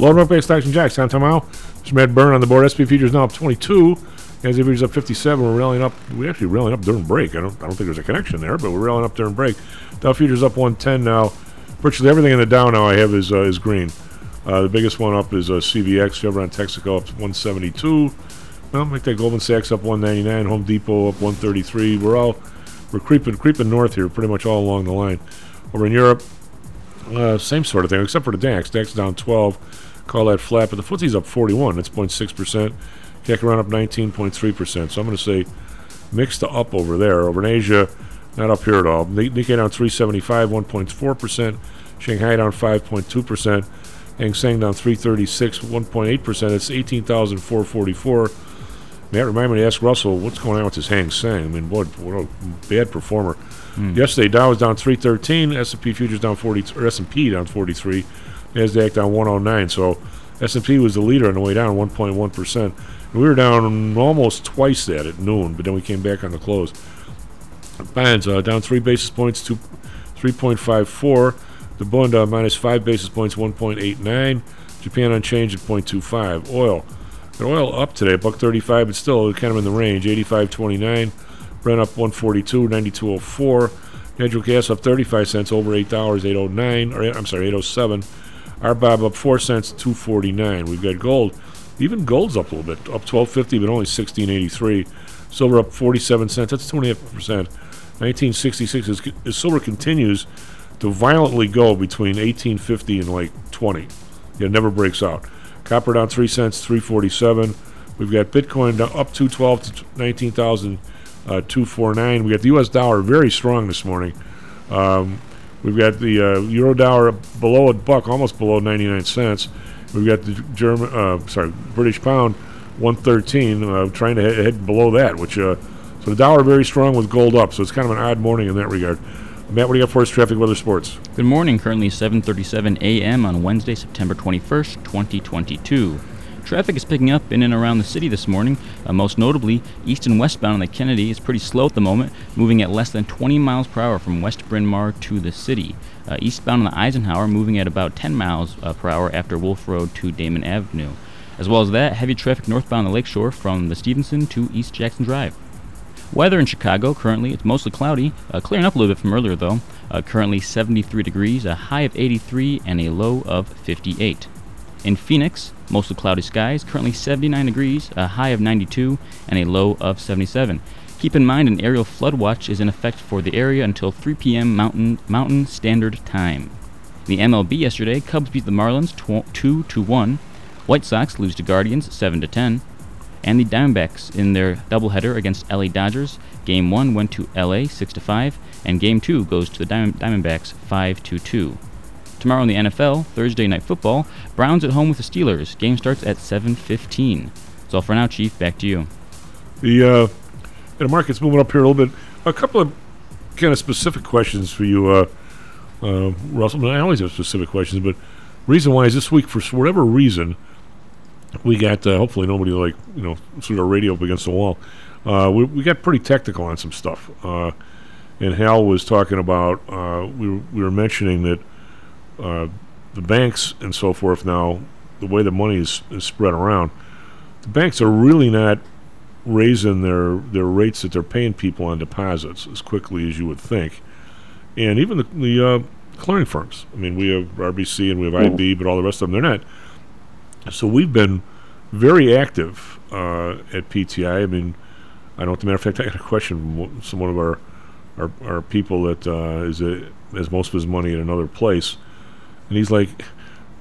Load up base stocks and jocks. Down tomorrow. Mr. Matt Byrne on the board. SP futures now up 22. As NASDAQ futures up 57. We're rallying up. We actually rallying up during break. I don't. I don't think there's a connection there, but we're rallying up during break. Dow futures up 110 now. Virtually everything in the Dow now I have is uh, is green. Uh, the biggest one up is uh, CVX. Chevron Texaco up 172. Well, make that Goldman Sachs up 199. Home Depot up 133. We're all we're creeping creeping north here, pretty much all along the line. Over in Europe, uh, same sort of thing, except for the DAX. DAX down 12. Call that flat, but the FTSE's up 41. That's 0.6%. CAC around up 19.3%. So I'm going to say mixed to up over there. Over in Asia, not up here at all. Ni- Nikkei down 375, 1.4%. Shanghai down 5.2%. Hang Seng down 336, 1.8%. It's 18,444. Matt reminded me to ask Russell what's going on with this Hang Seng. I mean, what, what a bad performer. Hmm. Yesterday, Dow was down 313, S&P futures down 40, or S&P down 43, Nasdaq down 109. So S&P was the leader on the way down, 1.1 percent. We were down almost twice that at noon, but then we came back on the close. Bonds uh, down three basis points to 3.54. The bond uh, minus five basis points, 1.89. Japan unchanged at 0.25. Oil, oil up today, buck 35, but still kind of in the range, 85.29. Brent up 142, 92.04. Natural gas up 35 cents, over eight dollars, 809. Or I'm sorry, 807. RBOB up four cents, 249. We've got gold. Even gold's up a little bit, up 1250, but only 1683. Silver up 47 cents. That's two and a half percent. 1966 is, as silver continues to violently go between 1850 and like 20. It never breaks out. Copper down three cents, 347. We've got Bitcoin up 212 to 19,000. Uh, 249. We got the U.S. dollar very strong this morning. Um, we've got the uh, euro dollar below a buck, almost below 99 cents. We've got the German, uh, sorry, British pound 113, uh, trying to head, below that. Which uh, so the dollar very strong with gold up. So it's kind of an odd morning in that regard. Matt, what do you got for us? Traffic, weather, sports. Good morning. Currently 7:37 a.m. on Wednesday, September 21st, 2022. Traffic is picking up in and around the city this morning. Uh, most notably, east and westbound on the Kennedy is pretty slow at the moment, moving at less than 20 miles per hour from West Bryn Mawr to the city. Uh, eastbound on the Eisenhower moving at about 10 miles uh, per hour after Wolf Road to Damen Avenue. As well as that, heavy traffic northbound on the Lakeshore from the Stevenson to East Jackson Drive. Weather in Chicago currently it's mostly cloudy, uh, clearing up a little bit from earlier though. Uh, currently 73 degrees, a high of 83, and a low of 58. In Phoenix, mostly cloudy skies, currently 79 degrees, a high of 92, and a low of 77. Keep in mind an areal flood watch is in effect for the area until 3 p.m. Mountain Mountain Standard Time. The MLB yesterday, Cubs beat the Marlins 2 to 1. White Sox lose to Guardians 7 to 10. And the Diamondbacks in their doubleheader against LA Dodgers, game 1 went to LA 6 to 5, and game 2 goes to the Diamond- Diamondbacks 5 to 2. Tomorrow in the NFL, Thursday night football, Browns at home with the Steelers. Game starts at 7:15. That's all for now, Chief. Back to you. The uh, the market's moving up here a little bit. A couple of kind of specific questions for you, uh, uh, Russell. I always have specific questions, but reason why is this week for whatever reason we got uh, hopefully nobody like you know sort of radio up against the wall. Uh, we, we got pretty technical on some stuff, uh, and Hal was talking about uh, we we were mentioning that uh, the banks and so forth now the way the money is, is spread around, the banks are really not raising their their rates that they're paying people on deposits as quickly as you would think, and even the the uh, clearing firms. I mean, we have RBC and we have IB, but all the rest of them they're not. So we've been very active uh, at PTI. I mean, I don't. As a matter of fact, I got a question from one- some one of our our, our people that uh, is a, has most of his money in another place, and he's like,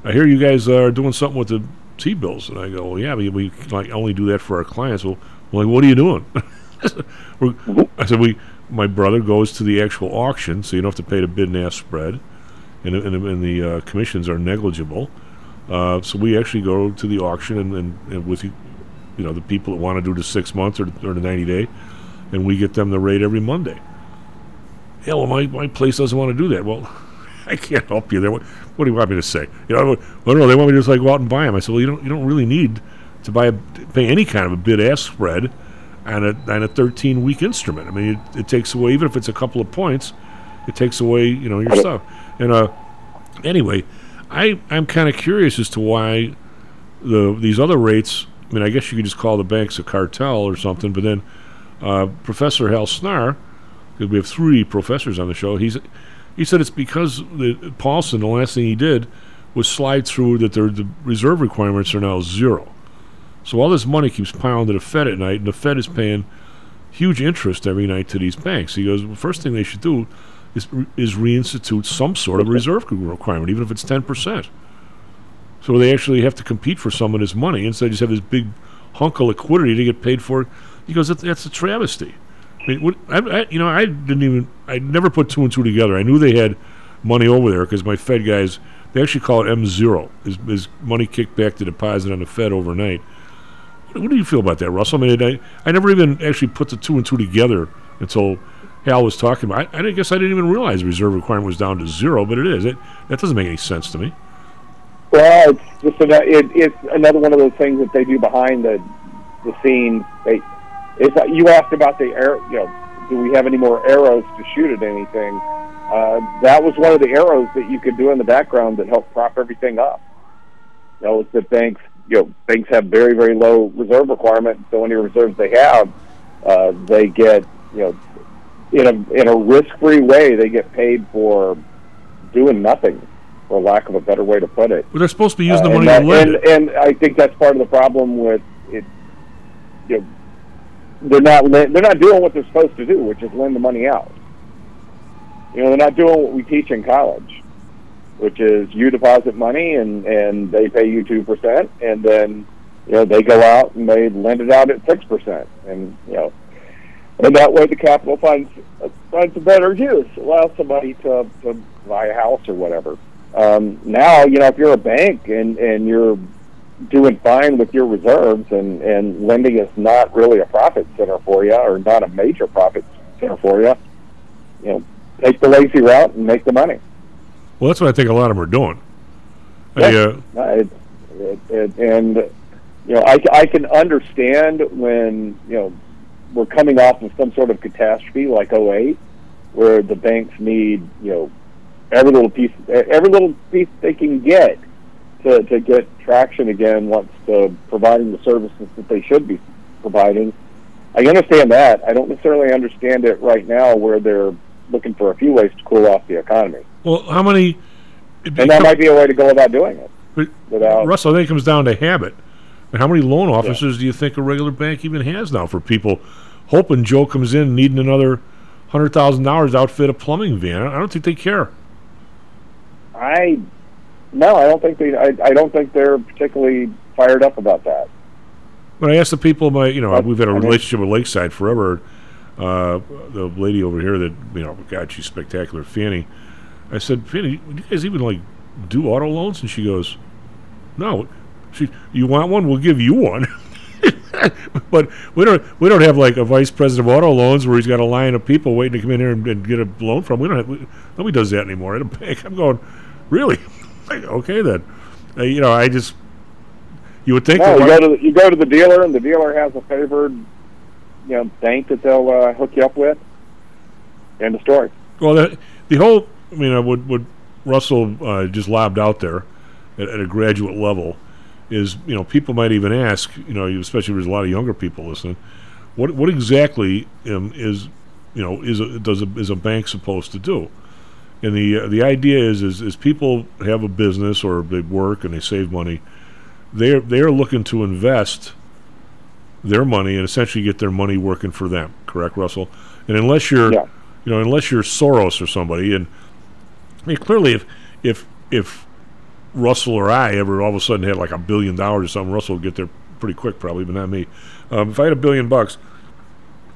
"I hear you guys are doing something with the T bills," and I go, "Well, yeah, we, we like only do that for our clients." Well, I'm like, what are you doing? *laughs* I said we my brother goes to the actual auction, so you don't have to pay the bid and ask spread, and, and, and the uh, commissions are negligible. Uh, so we actually go to the auction and, and, and with you, you know the people that want to do the six months or, or the ninety day, and we get them the rate every Monday. Yeah, well, my, my place doesn't want to do that. Well, *laughs* I can't help you there. What, do you want me to say? You know, well, no, they want me to just like go out and buy them. I said, well, you don't you don't really need to buy a, pay any kind of a bid ask spread on a on a 13 week instrument. I mean, it, it takes away even if it's a couple of points, it takes away you know your stuff. And uh, anyway, I I'm kind of curious as to why the these other rates. I mean, I guess you could just call the banks a cartel or something. But then uh, Professor Hal Snarr, because we have three professors on the show, he's he said it's because the Paulson, the last thing he did was slide through that their the reserve requirements are now zero. So all this money keeps piling to the Fed at night, and the Fed is paying huge interest every night to these banks. He goes, the first thing they should do is is reinstitute some sort of reserve requirement, even if it's ten percent. So they actually have to compete for some of this money instead of just have this big hunk of liquidity to get paid for. He goes, that's a travesty. I mean, what, I, I, you know, I didn't even, I never put two and two together. I knew they had money over there because my Fed guys, they actually call it M zero, is, is money kicked back to deposit on the Fed overnight. What, what do you feel about that, Russell? I mean, I, I never even actually put the two and two together until Hal was talking about. I, I guess I didn't even realize reserve requirement was down to zero, but it is. It, that doesn't make any sense to me. Well, it's just it, it's another one of those things that they do behind the the scene. They uh, you asked about the air. You know, do we have any more arrows to shoot at anything? Uh, that was one of the arrows that you could do in the background that helped prop everything up. You know, it's that banks, you know, banks have very very low reserve requirement. So any reserves they have, uh, they get you know, in a in a risk free way, they get paid for doing nothing for lack of a better way to put it. But they're supposed to be using Uh, the money that, and, and I think that's part of the problem with it. You know, they're not they're not doing what they're supposed to do, which is lend the money out. You know, they're not doing what we teach in college, which is you deposit money and and they pay you two percent, and then you know they go out and they lend it out at six percent, and you know. And that way, the capital finds finds a better use, allows somebody to, to buy a house or whatever. Um, now, you know, if you're a bank and and you're doing fine with your reserves and and lending is not really a profit center for you or not a major profit center for you, you know, take the lazy route and make the money. Well, that's what I think a lot of them are doing. Yeah. uh, Uh, it, it, it, and you know, I, I can understand when you know we're coming off of some sort of catastrophe like 08, where the banks need you know every little piece, every little piece they can get to to get traction again once the providing the services that they should be providing. I understand that. I don't necessarily understand it right now, where they're looking for a few ways to cool off the economy, well, how many? and that might be a way to go about doing it. But without- Russell, I think it comes down to habit. And how many loan officers do you think a regular bank even has now for people hoping Joe comes in needing another hundred thousand dollars to outfit a plumbing van? I don't think they care. I no, I don't think they. I, I don't think they're particularly fired up about that. When I asked the people, my you know, we've had a I mean- relationship with Lakeside forever. Uh, the lady over here that you know, God, she's spectacular, Fanny. I said, Fanny, do you guys even like do auto loans? And she goes, No. She, you want one? We'll give you one. *laughs* but we don't. We don't have like a vice president of auto loans where he's got a line of people waiting to come in here and, and get a loan from. We don't have. We, nobody does that anymore at a bank. I'm going, really? Okay then. Uh, you know, I just. You would think. No, that you go to the, you go to the dealer, and the dealer has a favored, you know, bank that they'll uh, hook you up with. End of story. Well, the, the whole, I mean, uh, what, what Russell uh, just lobbed out there at, at a graduate level is, you know, people might even ask, you know, especially if there's a lot of younger people listening, what what exactly um, is, you know, is a, does a, is a bank supposed to do? And the uh, the idea is, is is people have a business or they work and they save money, they're they're looking to invest their money and essentially get their money working for them. Correct, Russell? And unless you're, you know, unless you're Soros or somebody, and I mean, clearly, if if if Russell or I ever all of a sudden had like a billion dollars or something, Russell would get there pretty quick, probably, but not me. Um, if I had a billion bucks,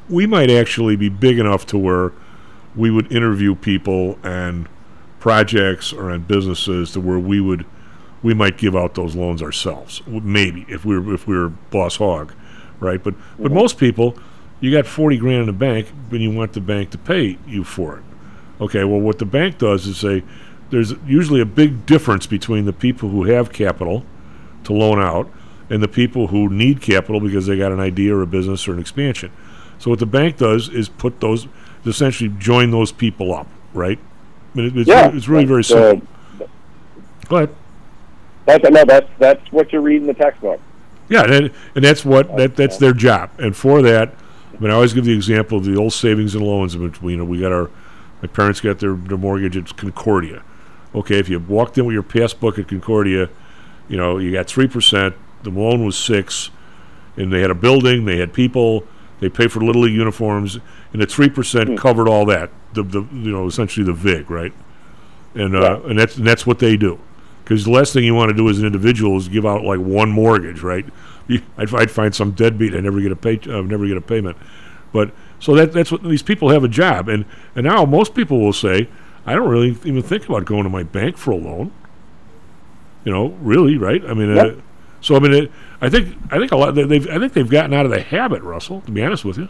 we might actually be big enough to where we would interview people and projects or on businesses to where we would we might give out those loans ourselves maybe if we were if we were boss hog right? But but most people you got 40 grand in the bank and you want the bank to pay you for it. Okay well what the bank does is say there's usually a big difference between the people who have capital to loan out and the people who need capital because they got an idea or a business or an expansion. So what the bank does is put those essentially join those people up right I mean, it- it's, Yeah, it's really very that's, uh, simple go ahead That's no, that's that's what you read in the textbook. Yeah, and, and that's what that that's their job. And for that, I mean, I always give the example of the old savings and loans. In between, you know, we got our my parents got their, their mortgage at Concordia. Okay, if you walked in with your passbook at Concordia, you know, you got three percent. The loan was six, and they had a building, they had people, they paid for little league uniforms, and the three percent covered all that. The the you know essentially the vig right, and uh, and that's and that's what they do. Because the last thing you want to do as an individual is give out like one mortgage, right? I'd, I'd find some deadbeat. I never get a pay. Uh, never get a payment. But so that that's what these people have a job, and and now most people will say, I don't really even think about going to my bank for a loan. You know, really, right? I mean, uh, so I mean, it, I think I think a lot they- they've I think they've gotten out of the habit, Russell. To be honest with you,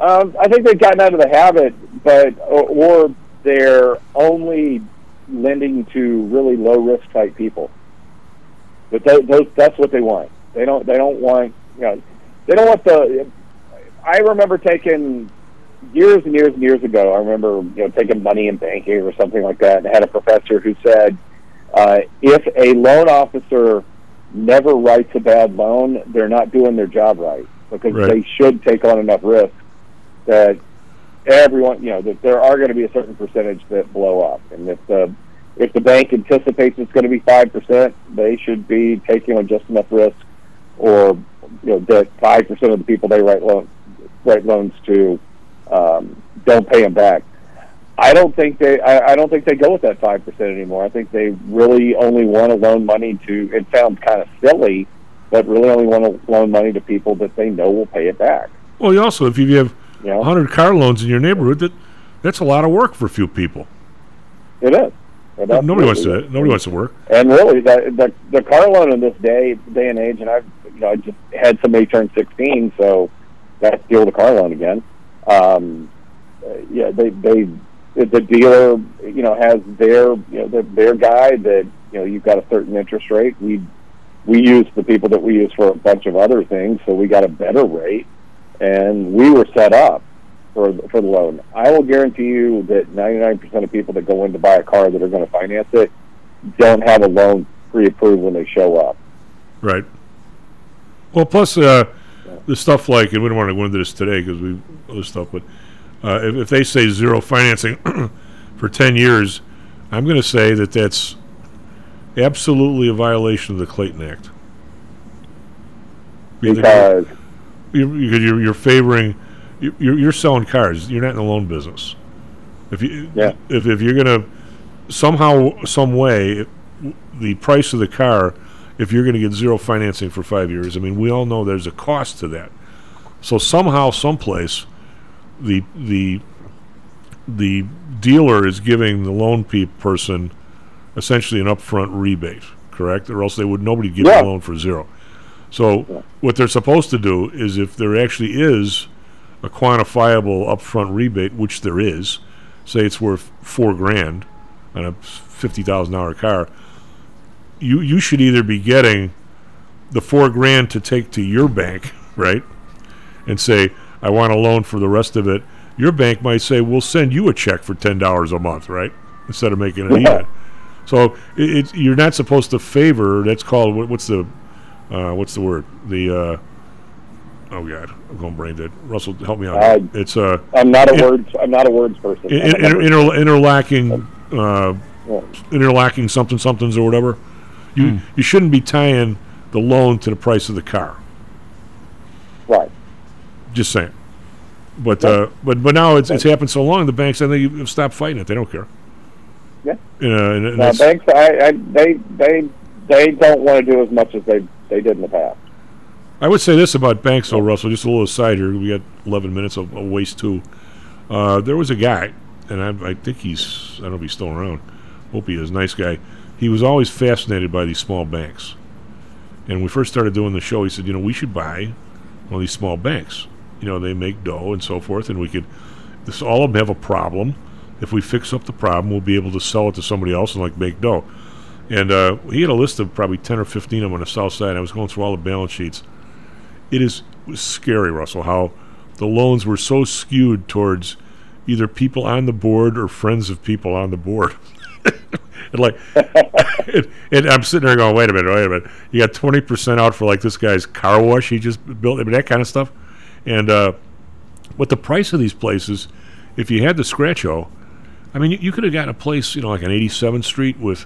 Um, I think they've gotten out of the habit, but or, or they're only lending to really low risk type people. But those, those, that's what they want. They don't. They don't want. You know, they don't want the. I remember taking years and years and years ago. I remember you know taking money in banking or something like that, and I had a professor who said, uh, if a loan officer never writes a bad loan, they're not doing their job right because Right. they should take on enough risk that everyone, you know, that there are going to be a certain percentage that blow up, and if the if the bank anticipates it's going to be five percent, they should be taking on just enough risk, or you know, that five percent of the people they write loan write loans to um, don't pay them back. I don't think they. I, I don't think they go with that five percent anymore. I think they really only want to loan money to. It sounds kind of silly, but really only want to loan money to people that they know will pay it back. well, you also if you have Yeah. 100 car loans in your neighborhood, that that's a lot of work for a few people. It is. It Nobody wants to. Nobody wants to work. And really, the, the the car loan in this day day and age, and I've you know I just had somebody turn sixteen, so got to deal with a car loan again. Um, yeah, they they the dealer you know has their you know their, their guy that you know you've got a certain interest rate. We we use the people that we use for a bunch of other things, so we got a better rate, and we were set up for the- for the loan. I will guarantee you that 99% of people that go in to buy a car that are going to finance it don't have a loan pre-approved when they show up. Right. Well, plus uh, the stuff like, and we don't want to go into this today because we other stuff, but uh, if, if they say zero financing *clears throat* for ten years, I'm going to say that that's absolutely a violation of the Clayton Act. Because you're, you're, you're, you're favoring, you- you're, you're selling cars. You're not in the loan business. If you, Yeah. if, if you're going to somehow, some way, the price of the car, if you're going to get zero financing for five years, I mean, we all know there's a cost to that. So somehow, someplace, the the the dealer is giving the loan pe- person essentially an upfront rebate, correct? Or else they would nobody give Yeah. a loan for zero. So what they're supposed to do is, if there actually is a quantifiable upfront rebate, which there is, say it's worth four grand on a fifty thousand dollar car, you you should either be getting the four grand to take to your bank, right, and say I want a loan for the rest of it. Your bank might say we'll send you a check for ten dollars a month, right, instead of making it Yeah. even. So it, it's you're not supposed to favor. That's called what, what's the uh, what's the word? The uh, oh god, I'm going brain dead. Russell, help me out. Uh, it's uh, I'm not a in- words I'm not a words person. in, I'm inter, inter, interlacking uh, Yeah. interlacking something somethings or whatever. You you shouldn't be tying the loan to the price of the car. Right. Just saying. But uh, but but now it's it's happened so long. The banks I think have stopped fighting it. They don't care. Yeah. You know, and, and Now, banks, I, I, they, they, they don't want to do as much as they, they did in the past. I would say this about banks, though, Russell. Just a little aside here. We got 11 minutes of, waste too. Uh, there was a guy, and I, I think he's I don't know if he's still around. Hope he is. Nice guy. He was always fascinated by these small banks. And when we first started doing the show, he said, you know, we should buy one of these small banks. You know, they make dough and so forth, and we could. This all of them have a problem. If we fix up the problem, we'll be able to sell it to somebody else and like make dough. And uh, he had a list of probably 10 or 15 of them on the south side. I was going through all the balance sheets. It is scary, Russell, how the loans were so skewed towards either people on the board or friends of people on the board. *laughs* and like, and, *laughs* and I'm sitting there going, wait a minute, wait a minute. You got 20% out for like this guy's car wash he just built, I mean, that kind of stuff. And uh, what the price of these places, if you had the scratcho, I mean, you, you could have gotten a place, you know, like on 87th Street with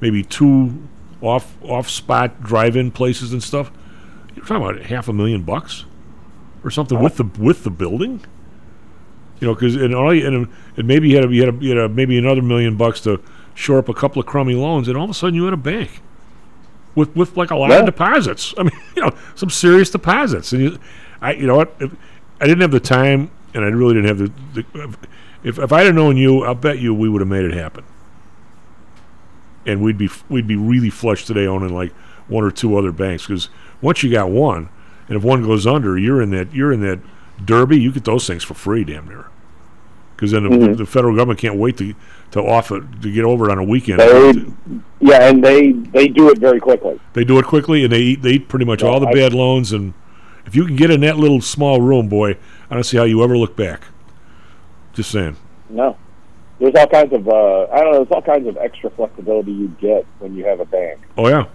maybe two off off spot drive in places and stuff. You're talking about half a million bucks or something with the with the building. You know, because and all you, and, and maybe you had a, you had, a, you had a, maybe another million bucks to shore up a couple of crummy loans, and all of a sudden you had a bank with with like a lot Yeah. of deposits. *laughs* I mean, you know, some serious deposits. And you, I, you know what? If, I didn't have the time, and I really didn't have the. the if if I'd have known you, I'll bet you we would have made it happen. And we'd be we'd be really flush today owning like one or two other banks because once you got one, and if one goes under, you're in that you're in that derby. You get those things for free, damn near. Because then the, Mhm. the federal government can't wait to to offer to get over it on a weekend. They, yeah, and they they do it very quickly. They do it quickly, and they eat, they eat pretty much Yeah, all the I- bad loans. And if you can get in that little small room, boy, I don't see how you ever look back. Just saying. No, there's all kinds of uh, I don't know. There's all kinds of extra flexibility you get when you have a bank Oh yeah,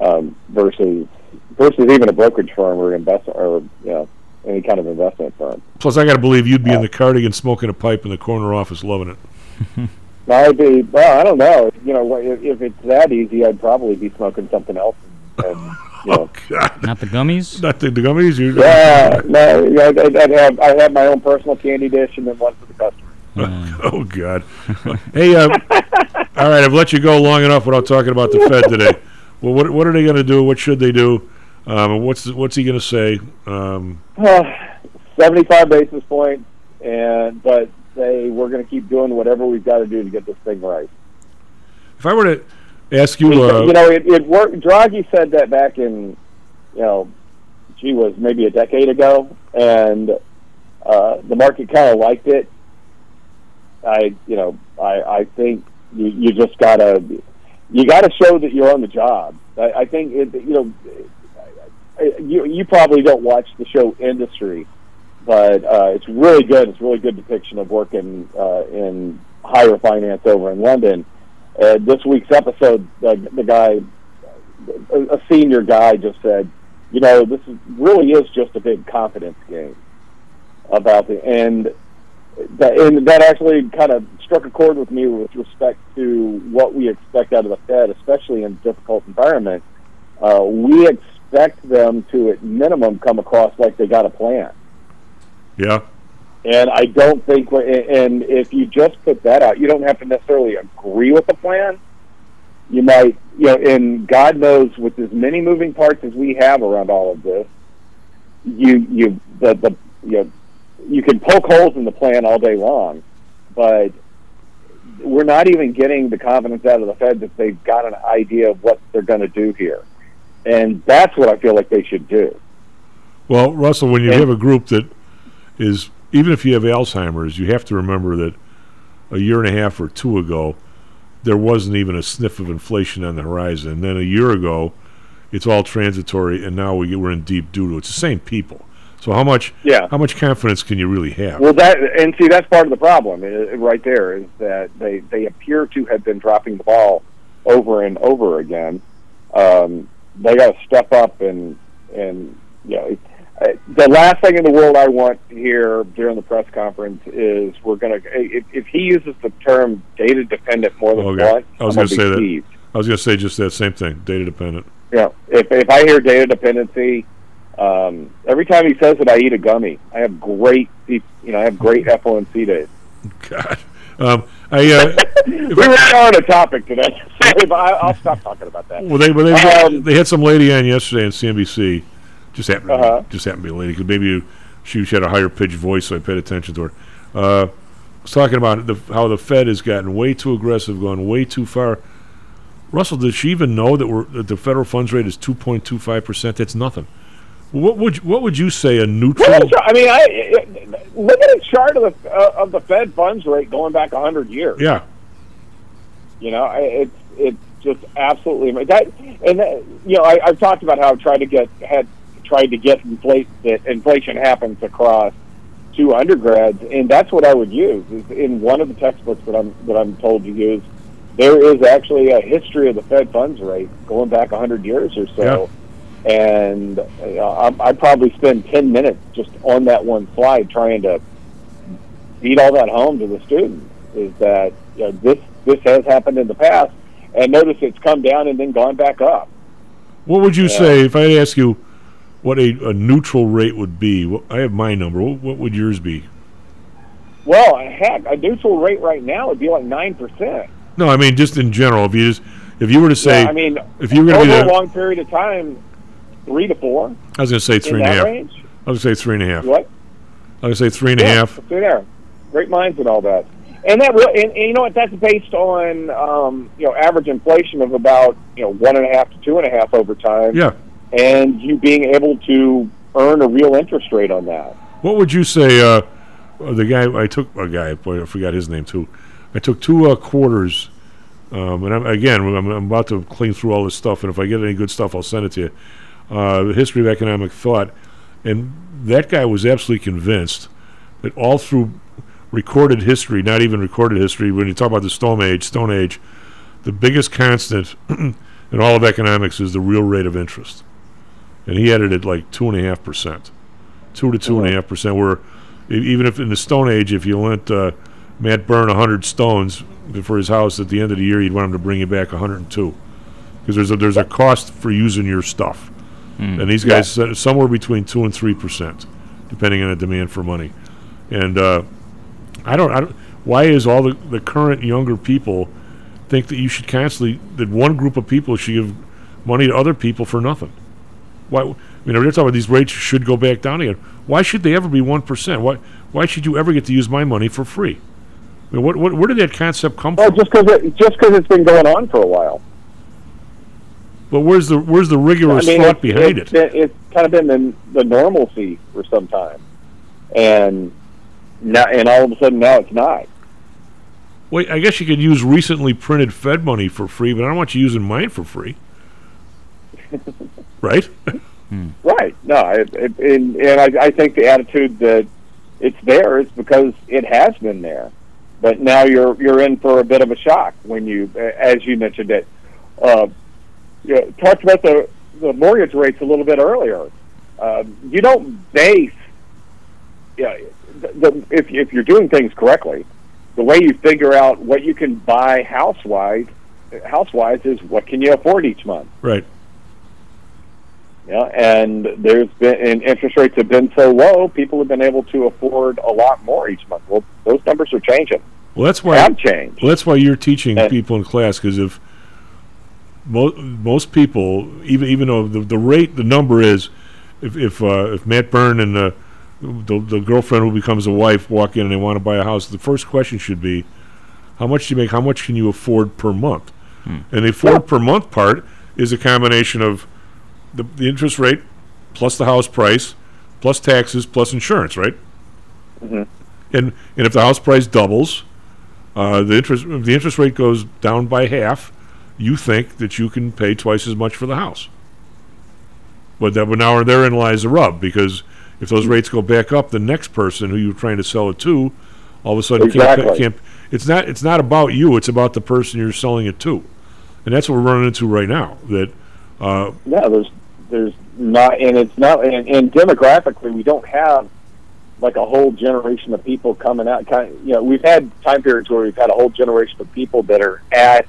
um, versus versus even a brokerage firm or investment or you know any kind of investment firm. Plus, I got to believe you'd be in the cardigan smoking a pipe in the corner office, loving it. *laughs* I'd be well. I don't know. You know, if, if it's that easy, I'd probably be smoking something else. And, and, you know, Not the gummies. *laughs* Not the, the gummies. You yeah, no, yeah, I'd, I'd have I have my own personal candy dish and then one for the customer. *laughs* oh God. hey, uh, *laughs* all right. I've let you go long enough without talking about the Fed today. *laughs* Well, what what are they going to do? What should they do? Um, what's what's he going to say? Um, Seventy-five basis points, and but they we're going to keep doing whatever we've got to do to get this thing right. if I were to ask you, uh, you know, it, it worked. Draghi said that back in, you know, gee was maybe a decade ago, and uh, the market kind of liked it. I, you know, I, I think you, you just gotta, you gotta show that you're on the job. I, I think, it, you know, you you probably don't watch the show Industry, but uh, it's really good. It's a really good depiction of working uh, in higher finance over in London. Uh, this week's episode, uh, the guy, a, senior guy, just said, "You know, this is, really is just a big confidence game about the and that and that actually kind of struck a chord with me with respect to what we expect out of the Fed, especially in a difficult environment. Uh, we expect them to, at minimum, come across like they got a plan." yeah, And I don't think, and if you just put that out, you don't have to necessarily agree with the plan. You might, you know, and God knows with as many moving parts as we have around all of this, you, you, the, the, you know, you can poke holes in the plan all day long, but we're not even getting the confidence out of the Fed that they've got an idea of what they're going to do here. And that's what I feel like they should do. Well, Russell, when you And- have a group that is, even if you have Alzheimer's, you have to remember that a year and a half or two ago, there wasn't even a sniff of inflation on the horizon. And then a year ago, it's all transitory, and now we get, we're in deep doo doo. It's the same people. So how much Yeah. how much confidence can you really have? Well, that and see that's part of the problem uh, right there is that they they appear to have been dropping the ball over and over again. Um, they got to step up and and you know. The last thing in the world I want to hear during the press conference is we're going to. If, if he uses the term data dependent more than Okay. once, I was going to say that. I was going to say just that same thing. Data dependent. Yeah, if if I hear data dependency, um, every time he says it, I eat a gummy. I have great, you know, I have great FOMC days. God, um, I uh, *laughs* we were on a topic today. *laughs* Sorry, but I, I'll stop talking about that. well they well, they, Um, they had some lady on yesterday on CNBC Just happened, to Uh-huh. just happened to be a lady. Because maybe she, she had a higher pitched voice, so I paid attention to her. Uh, I was talking about the, how the Fed has gotten way too aggressive, gone way too far. Russell, does she even know that we're that the federal funds rate is two point two five percent? That's nothing. What would you, what would you say a neutral? Chart. I mean, I, look at the chart of the uh, of the Fed funds rate going back hundred years. Yeah, You know, I- it's it's just absolutely that. And that, you know, I, I've talked about how I've tried to get had tried to get inflate that inflation happens across two undergrads, and that's what I would use. Is in one of the textbooks that I'm that I'm told to use, there is actually a history of the Fed funds rate going back hundred years or so. And uh, I, I'd probably spend ten minutes just on that one slide trying to beat all that home to the students. Is that you know, this this has happened in the past, and notice it's come down and then gone back up. What would you say if I ask you what a, a neutral rate would be? I have my number. What, what would yours be? Well, heck, a neutral rate right now would be like nine percent. No, I mean just in general. If you just if you were to say, yeah, I mean, if you were going to over a long period of time, three to four. I was going to say three and a half. range? I was going to say three and a half. What? I was going to say three and a half. See there, great minds and all that. And that real, and, and you know what? That's based on um, you know average inflation of about you know one and a half to two and a half over time. Yeah. and you being able to earn a real interest rate on that. What would you say? Uh, uh, the guy I took a guy. Boy, I forgot his name too. I took two uh, quarters, um, and I'm, again, I'm, I'm about to clean through all this stuff. And if I get any good stuff, I'll send it to you. Uh, the history of economic thought, and that guy was absolutely convinced that all through recorded history, not even recorded history, when you talk about the Stone Age, Stone Age, the biggest constant *clears throat* in all of economics is the real rate of interest, and he had it at like two and a half percent, two to two and a half percent. Where even if in the Stone Age, if you lent uh, Matt Byrne a hundred stones for his house at the end of the year, you'd want him to bring you back a hundred and two, because there's a there's a cost for using your stuff, and these guys said somewhere between two and three percent, depending on the demand for money, and. Uh, I don't. I don't. Why is all the, the current younger people think that you should constantly that one group of people should give money to other people for nothing? Why? I mean, they're talking about these rates should go back down again. Why should they ever be one percent? Why? Why should you ever get to use my money for free? I mean, what, what, where did that concept come Well, from? just because it, just because it's been going on for a while. But where's the where's the rigorous I mean, thought it's, behind it's, it? it's kind of been the, the normalcy for some time, and now and all of a sudden now it's not. Wait, I guess you could use recently printed Fed money for free, but I don't want you using mine for free. *laughs* right? Right. No, it, it, and, and I, I think the attitude that it's there is because it has been there, but now you're you're in for a bit of a shock when you, as you mentioned it, uh, you know, talked about the the mortgage rates a little bit earlier. Um, you don't base, yeah, the, the, if if you're doing things correctly, the way you figure out what you can buy housewide, housewise is what can you afford each month. Right. Yeah, and there's been and interest rates have been so low, people have been able to afford a lot more each month. Well, those numbers are changing. Well, that's why Have changed. Well, that's why you're teaching people in class because if most most people, even even though the, the rate, the number is, if if uh, if Matt Byrne and the, the the girlfriend who becomes a wife walk in and they want to buy a house, the first question should be, how much do you make? How much can you afford per month? And the afford per month part is a combination of the, the interest rate plus the house price plus taxes plus insurance, right? Mhm. And and if the house price doubles, uh, the interest the interest rate goes down by half, you think that you can pay twice as much for the house. But that but now therein lies the rub because if those rates go back up, the next person who you're trying to sell it to, all of a sudden can't, Exactly. can't. It's not. It's not about you. It's about the person you're selling it to, and that's what we're running into right now. That uh, Yeah, there's there's not, and it's not, and, and demographically, we don't have like a whole generation of people coming out. Kind you know, we've had time periods where we've had a whole generation of people that are at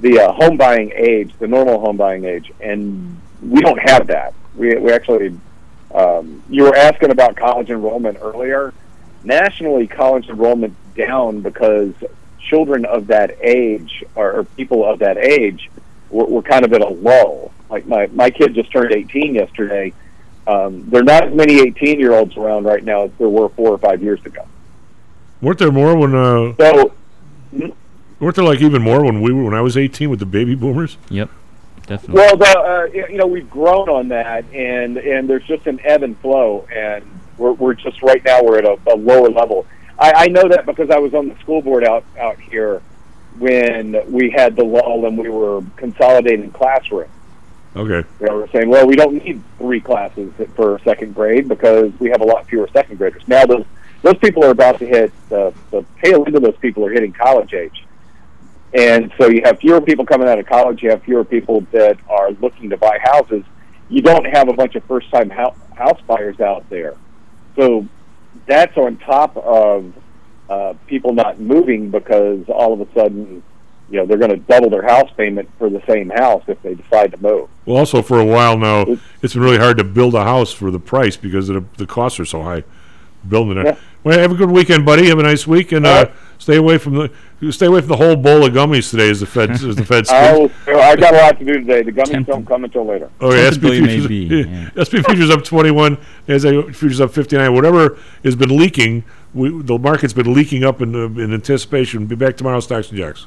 the uh, home buying age, the normal home buying age, and we don't have that. We we actually, um, you were asking about college enrollment earlier. Nationally, college enrollment down because children of that age or, or people of that age were, were kind of at a lull. Like my my kid just turned 18 yesterday. Um, there are not as many 18 year olds around right now as there were four or five years ago. Weren't there more when? Uh, so, weren't there like even more when we were when I was 18 with the baby boomers? Yep, definitely. Well, the, uh, you know, we've grown on that, and and there's just an ebb and flow, and we're we're just right now we're at a, a lower level. I, I know that because I was on the school board out out here when we had the lull and we were consolidating classrooms. Okay. You know, we're saying, well, we don't need three classes for second grade because we have a lot fewer second graders. Now those those people are about to hit the the tail end of those people are hitting college age, and so you have fewer people coming out of college. You have fewer people that are looking to buy houses. You don't have a bunch of first time house house buyers out there, so that's on top of uh, people not moving because all of a sudden, you know, they're going to double their house payment for the same house if they decide to move. Well, also for a while now, it's been really hard to build a house for the price because the the costs are so high. Building it. Yeah. Well, have a good weekend, buddy. Have a nice week, and uh, stay away from the stay away from the whole bowl of gummies today. As the Fed as the Fed *laughs* I, I got a lot to do today. The gummies don't come until later. Oh, yeah, SP Tempting may futures, be, yeah. SP futures up 21, NASDAQ futures up 59. Whatever has been leaking, we, the market's been leaking up in, uh, in anticipation. Be back tomorrow, Stocks and Jocks.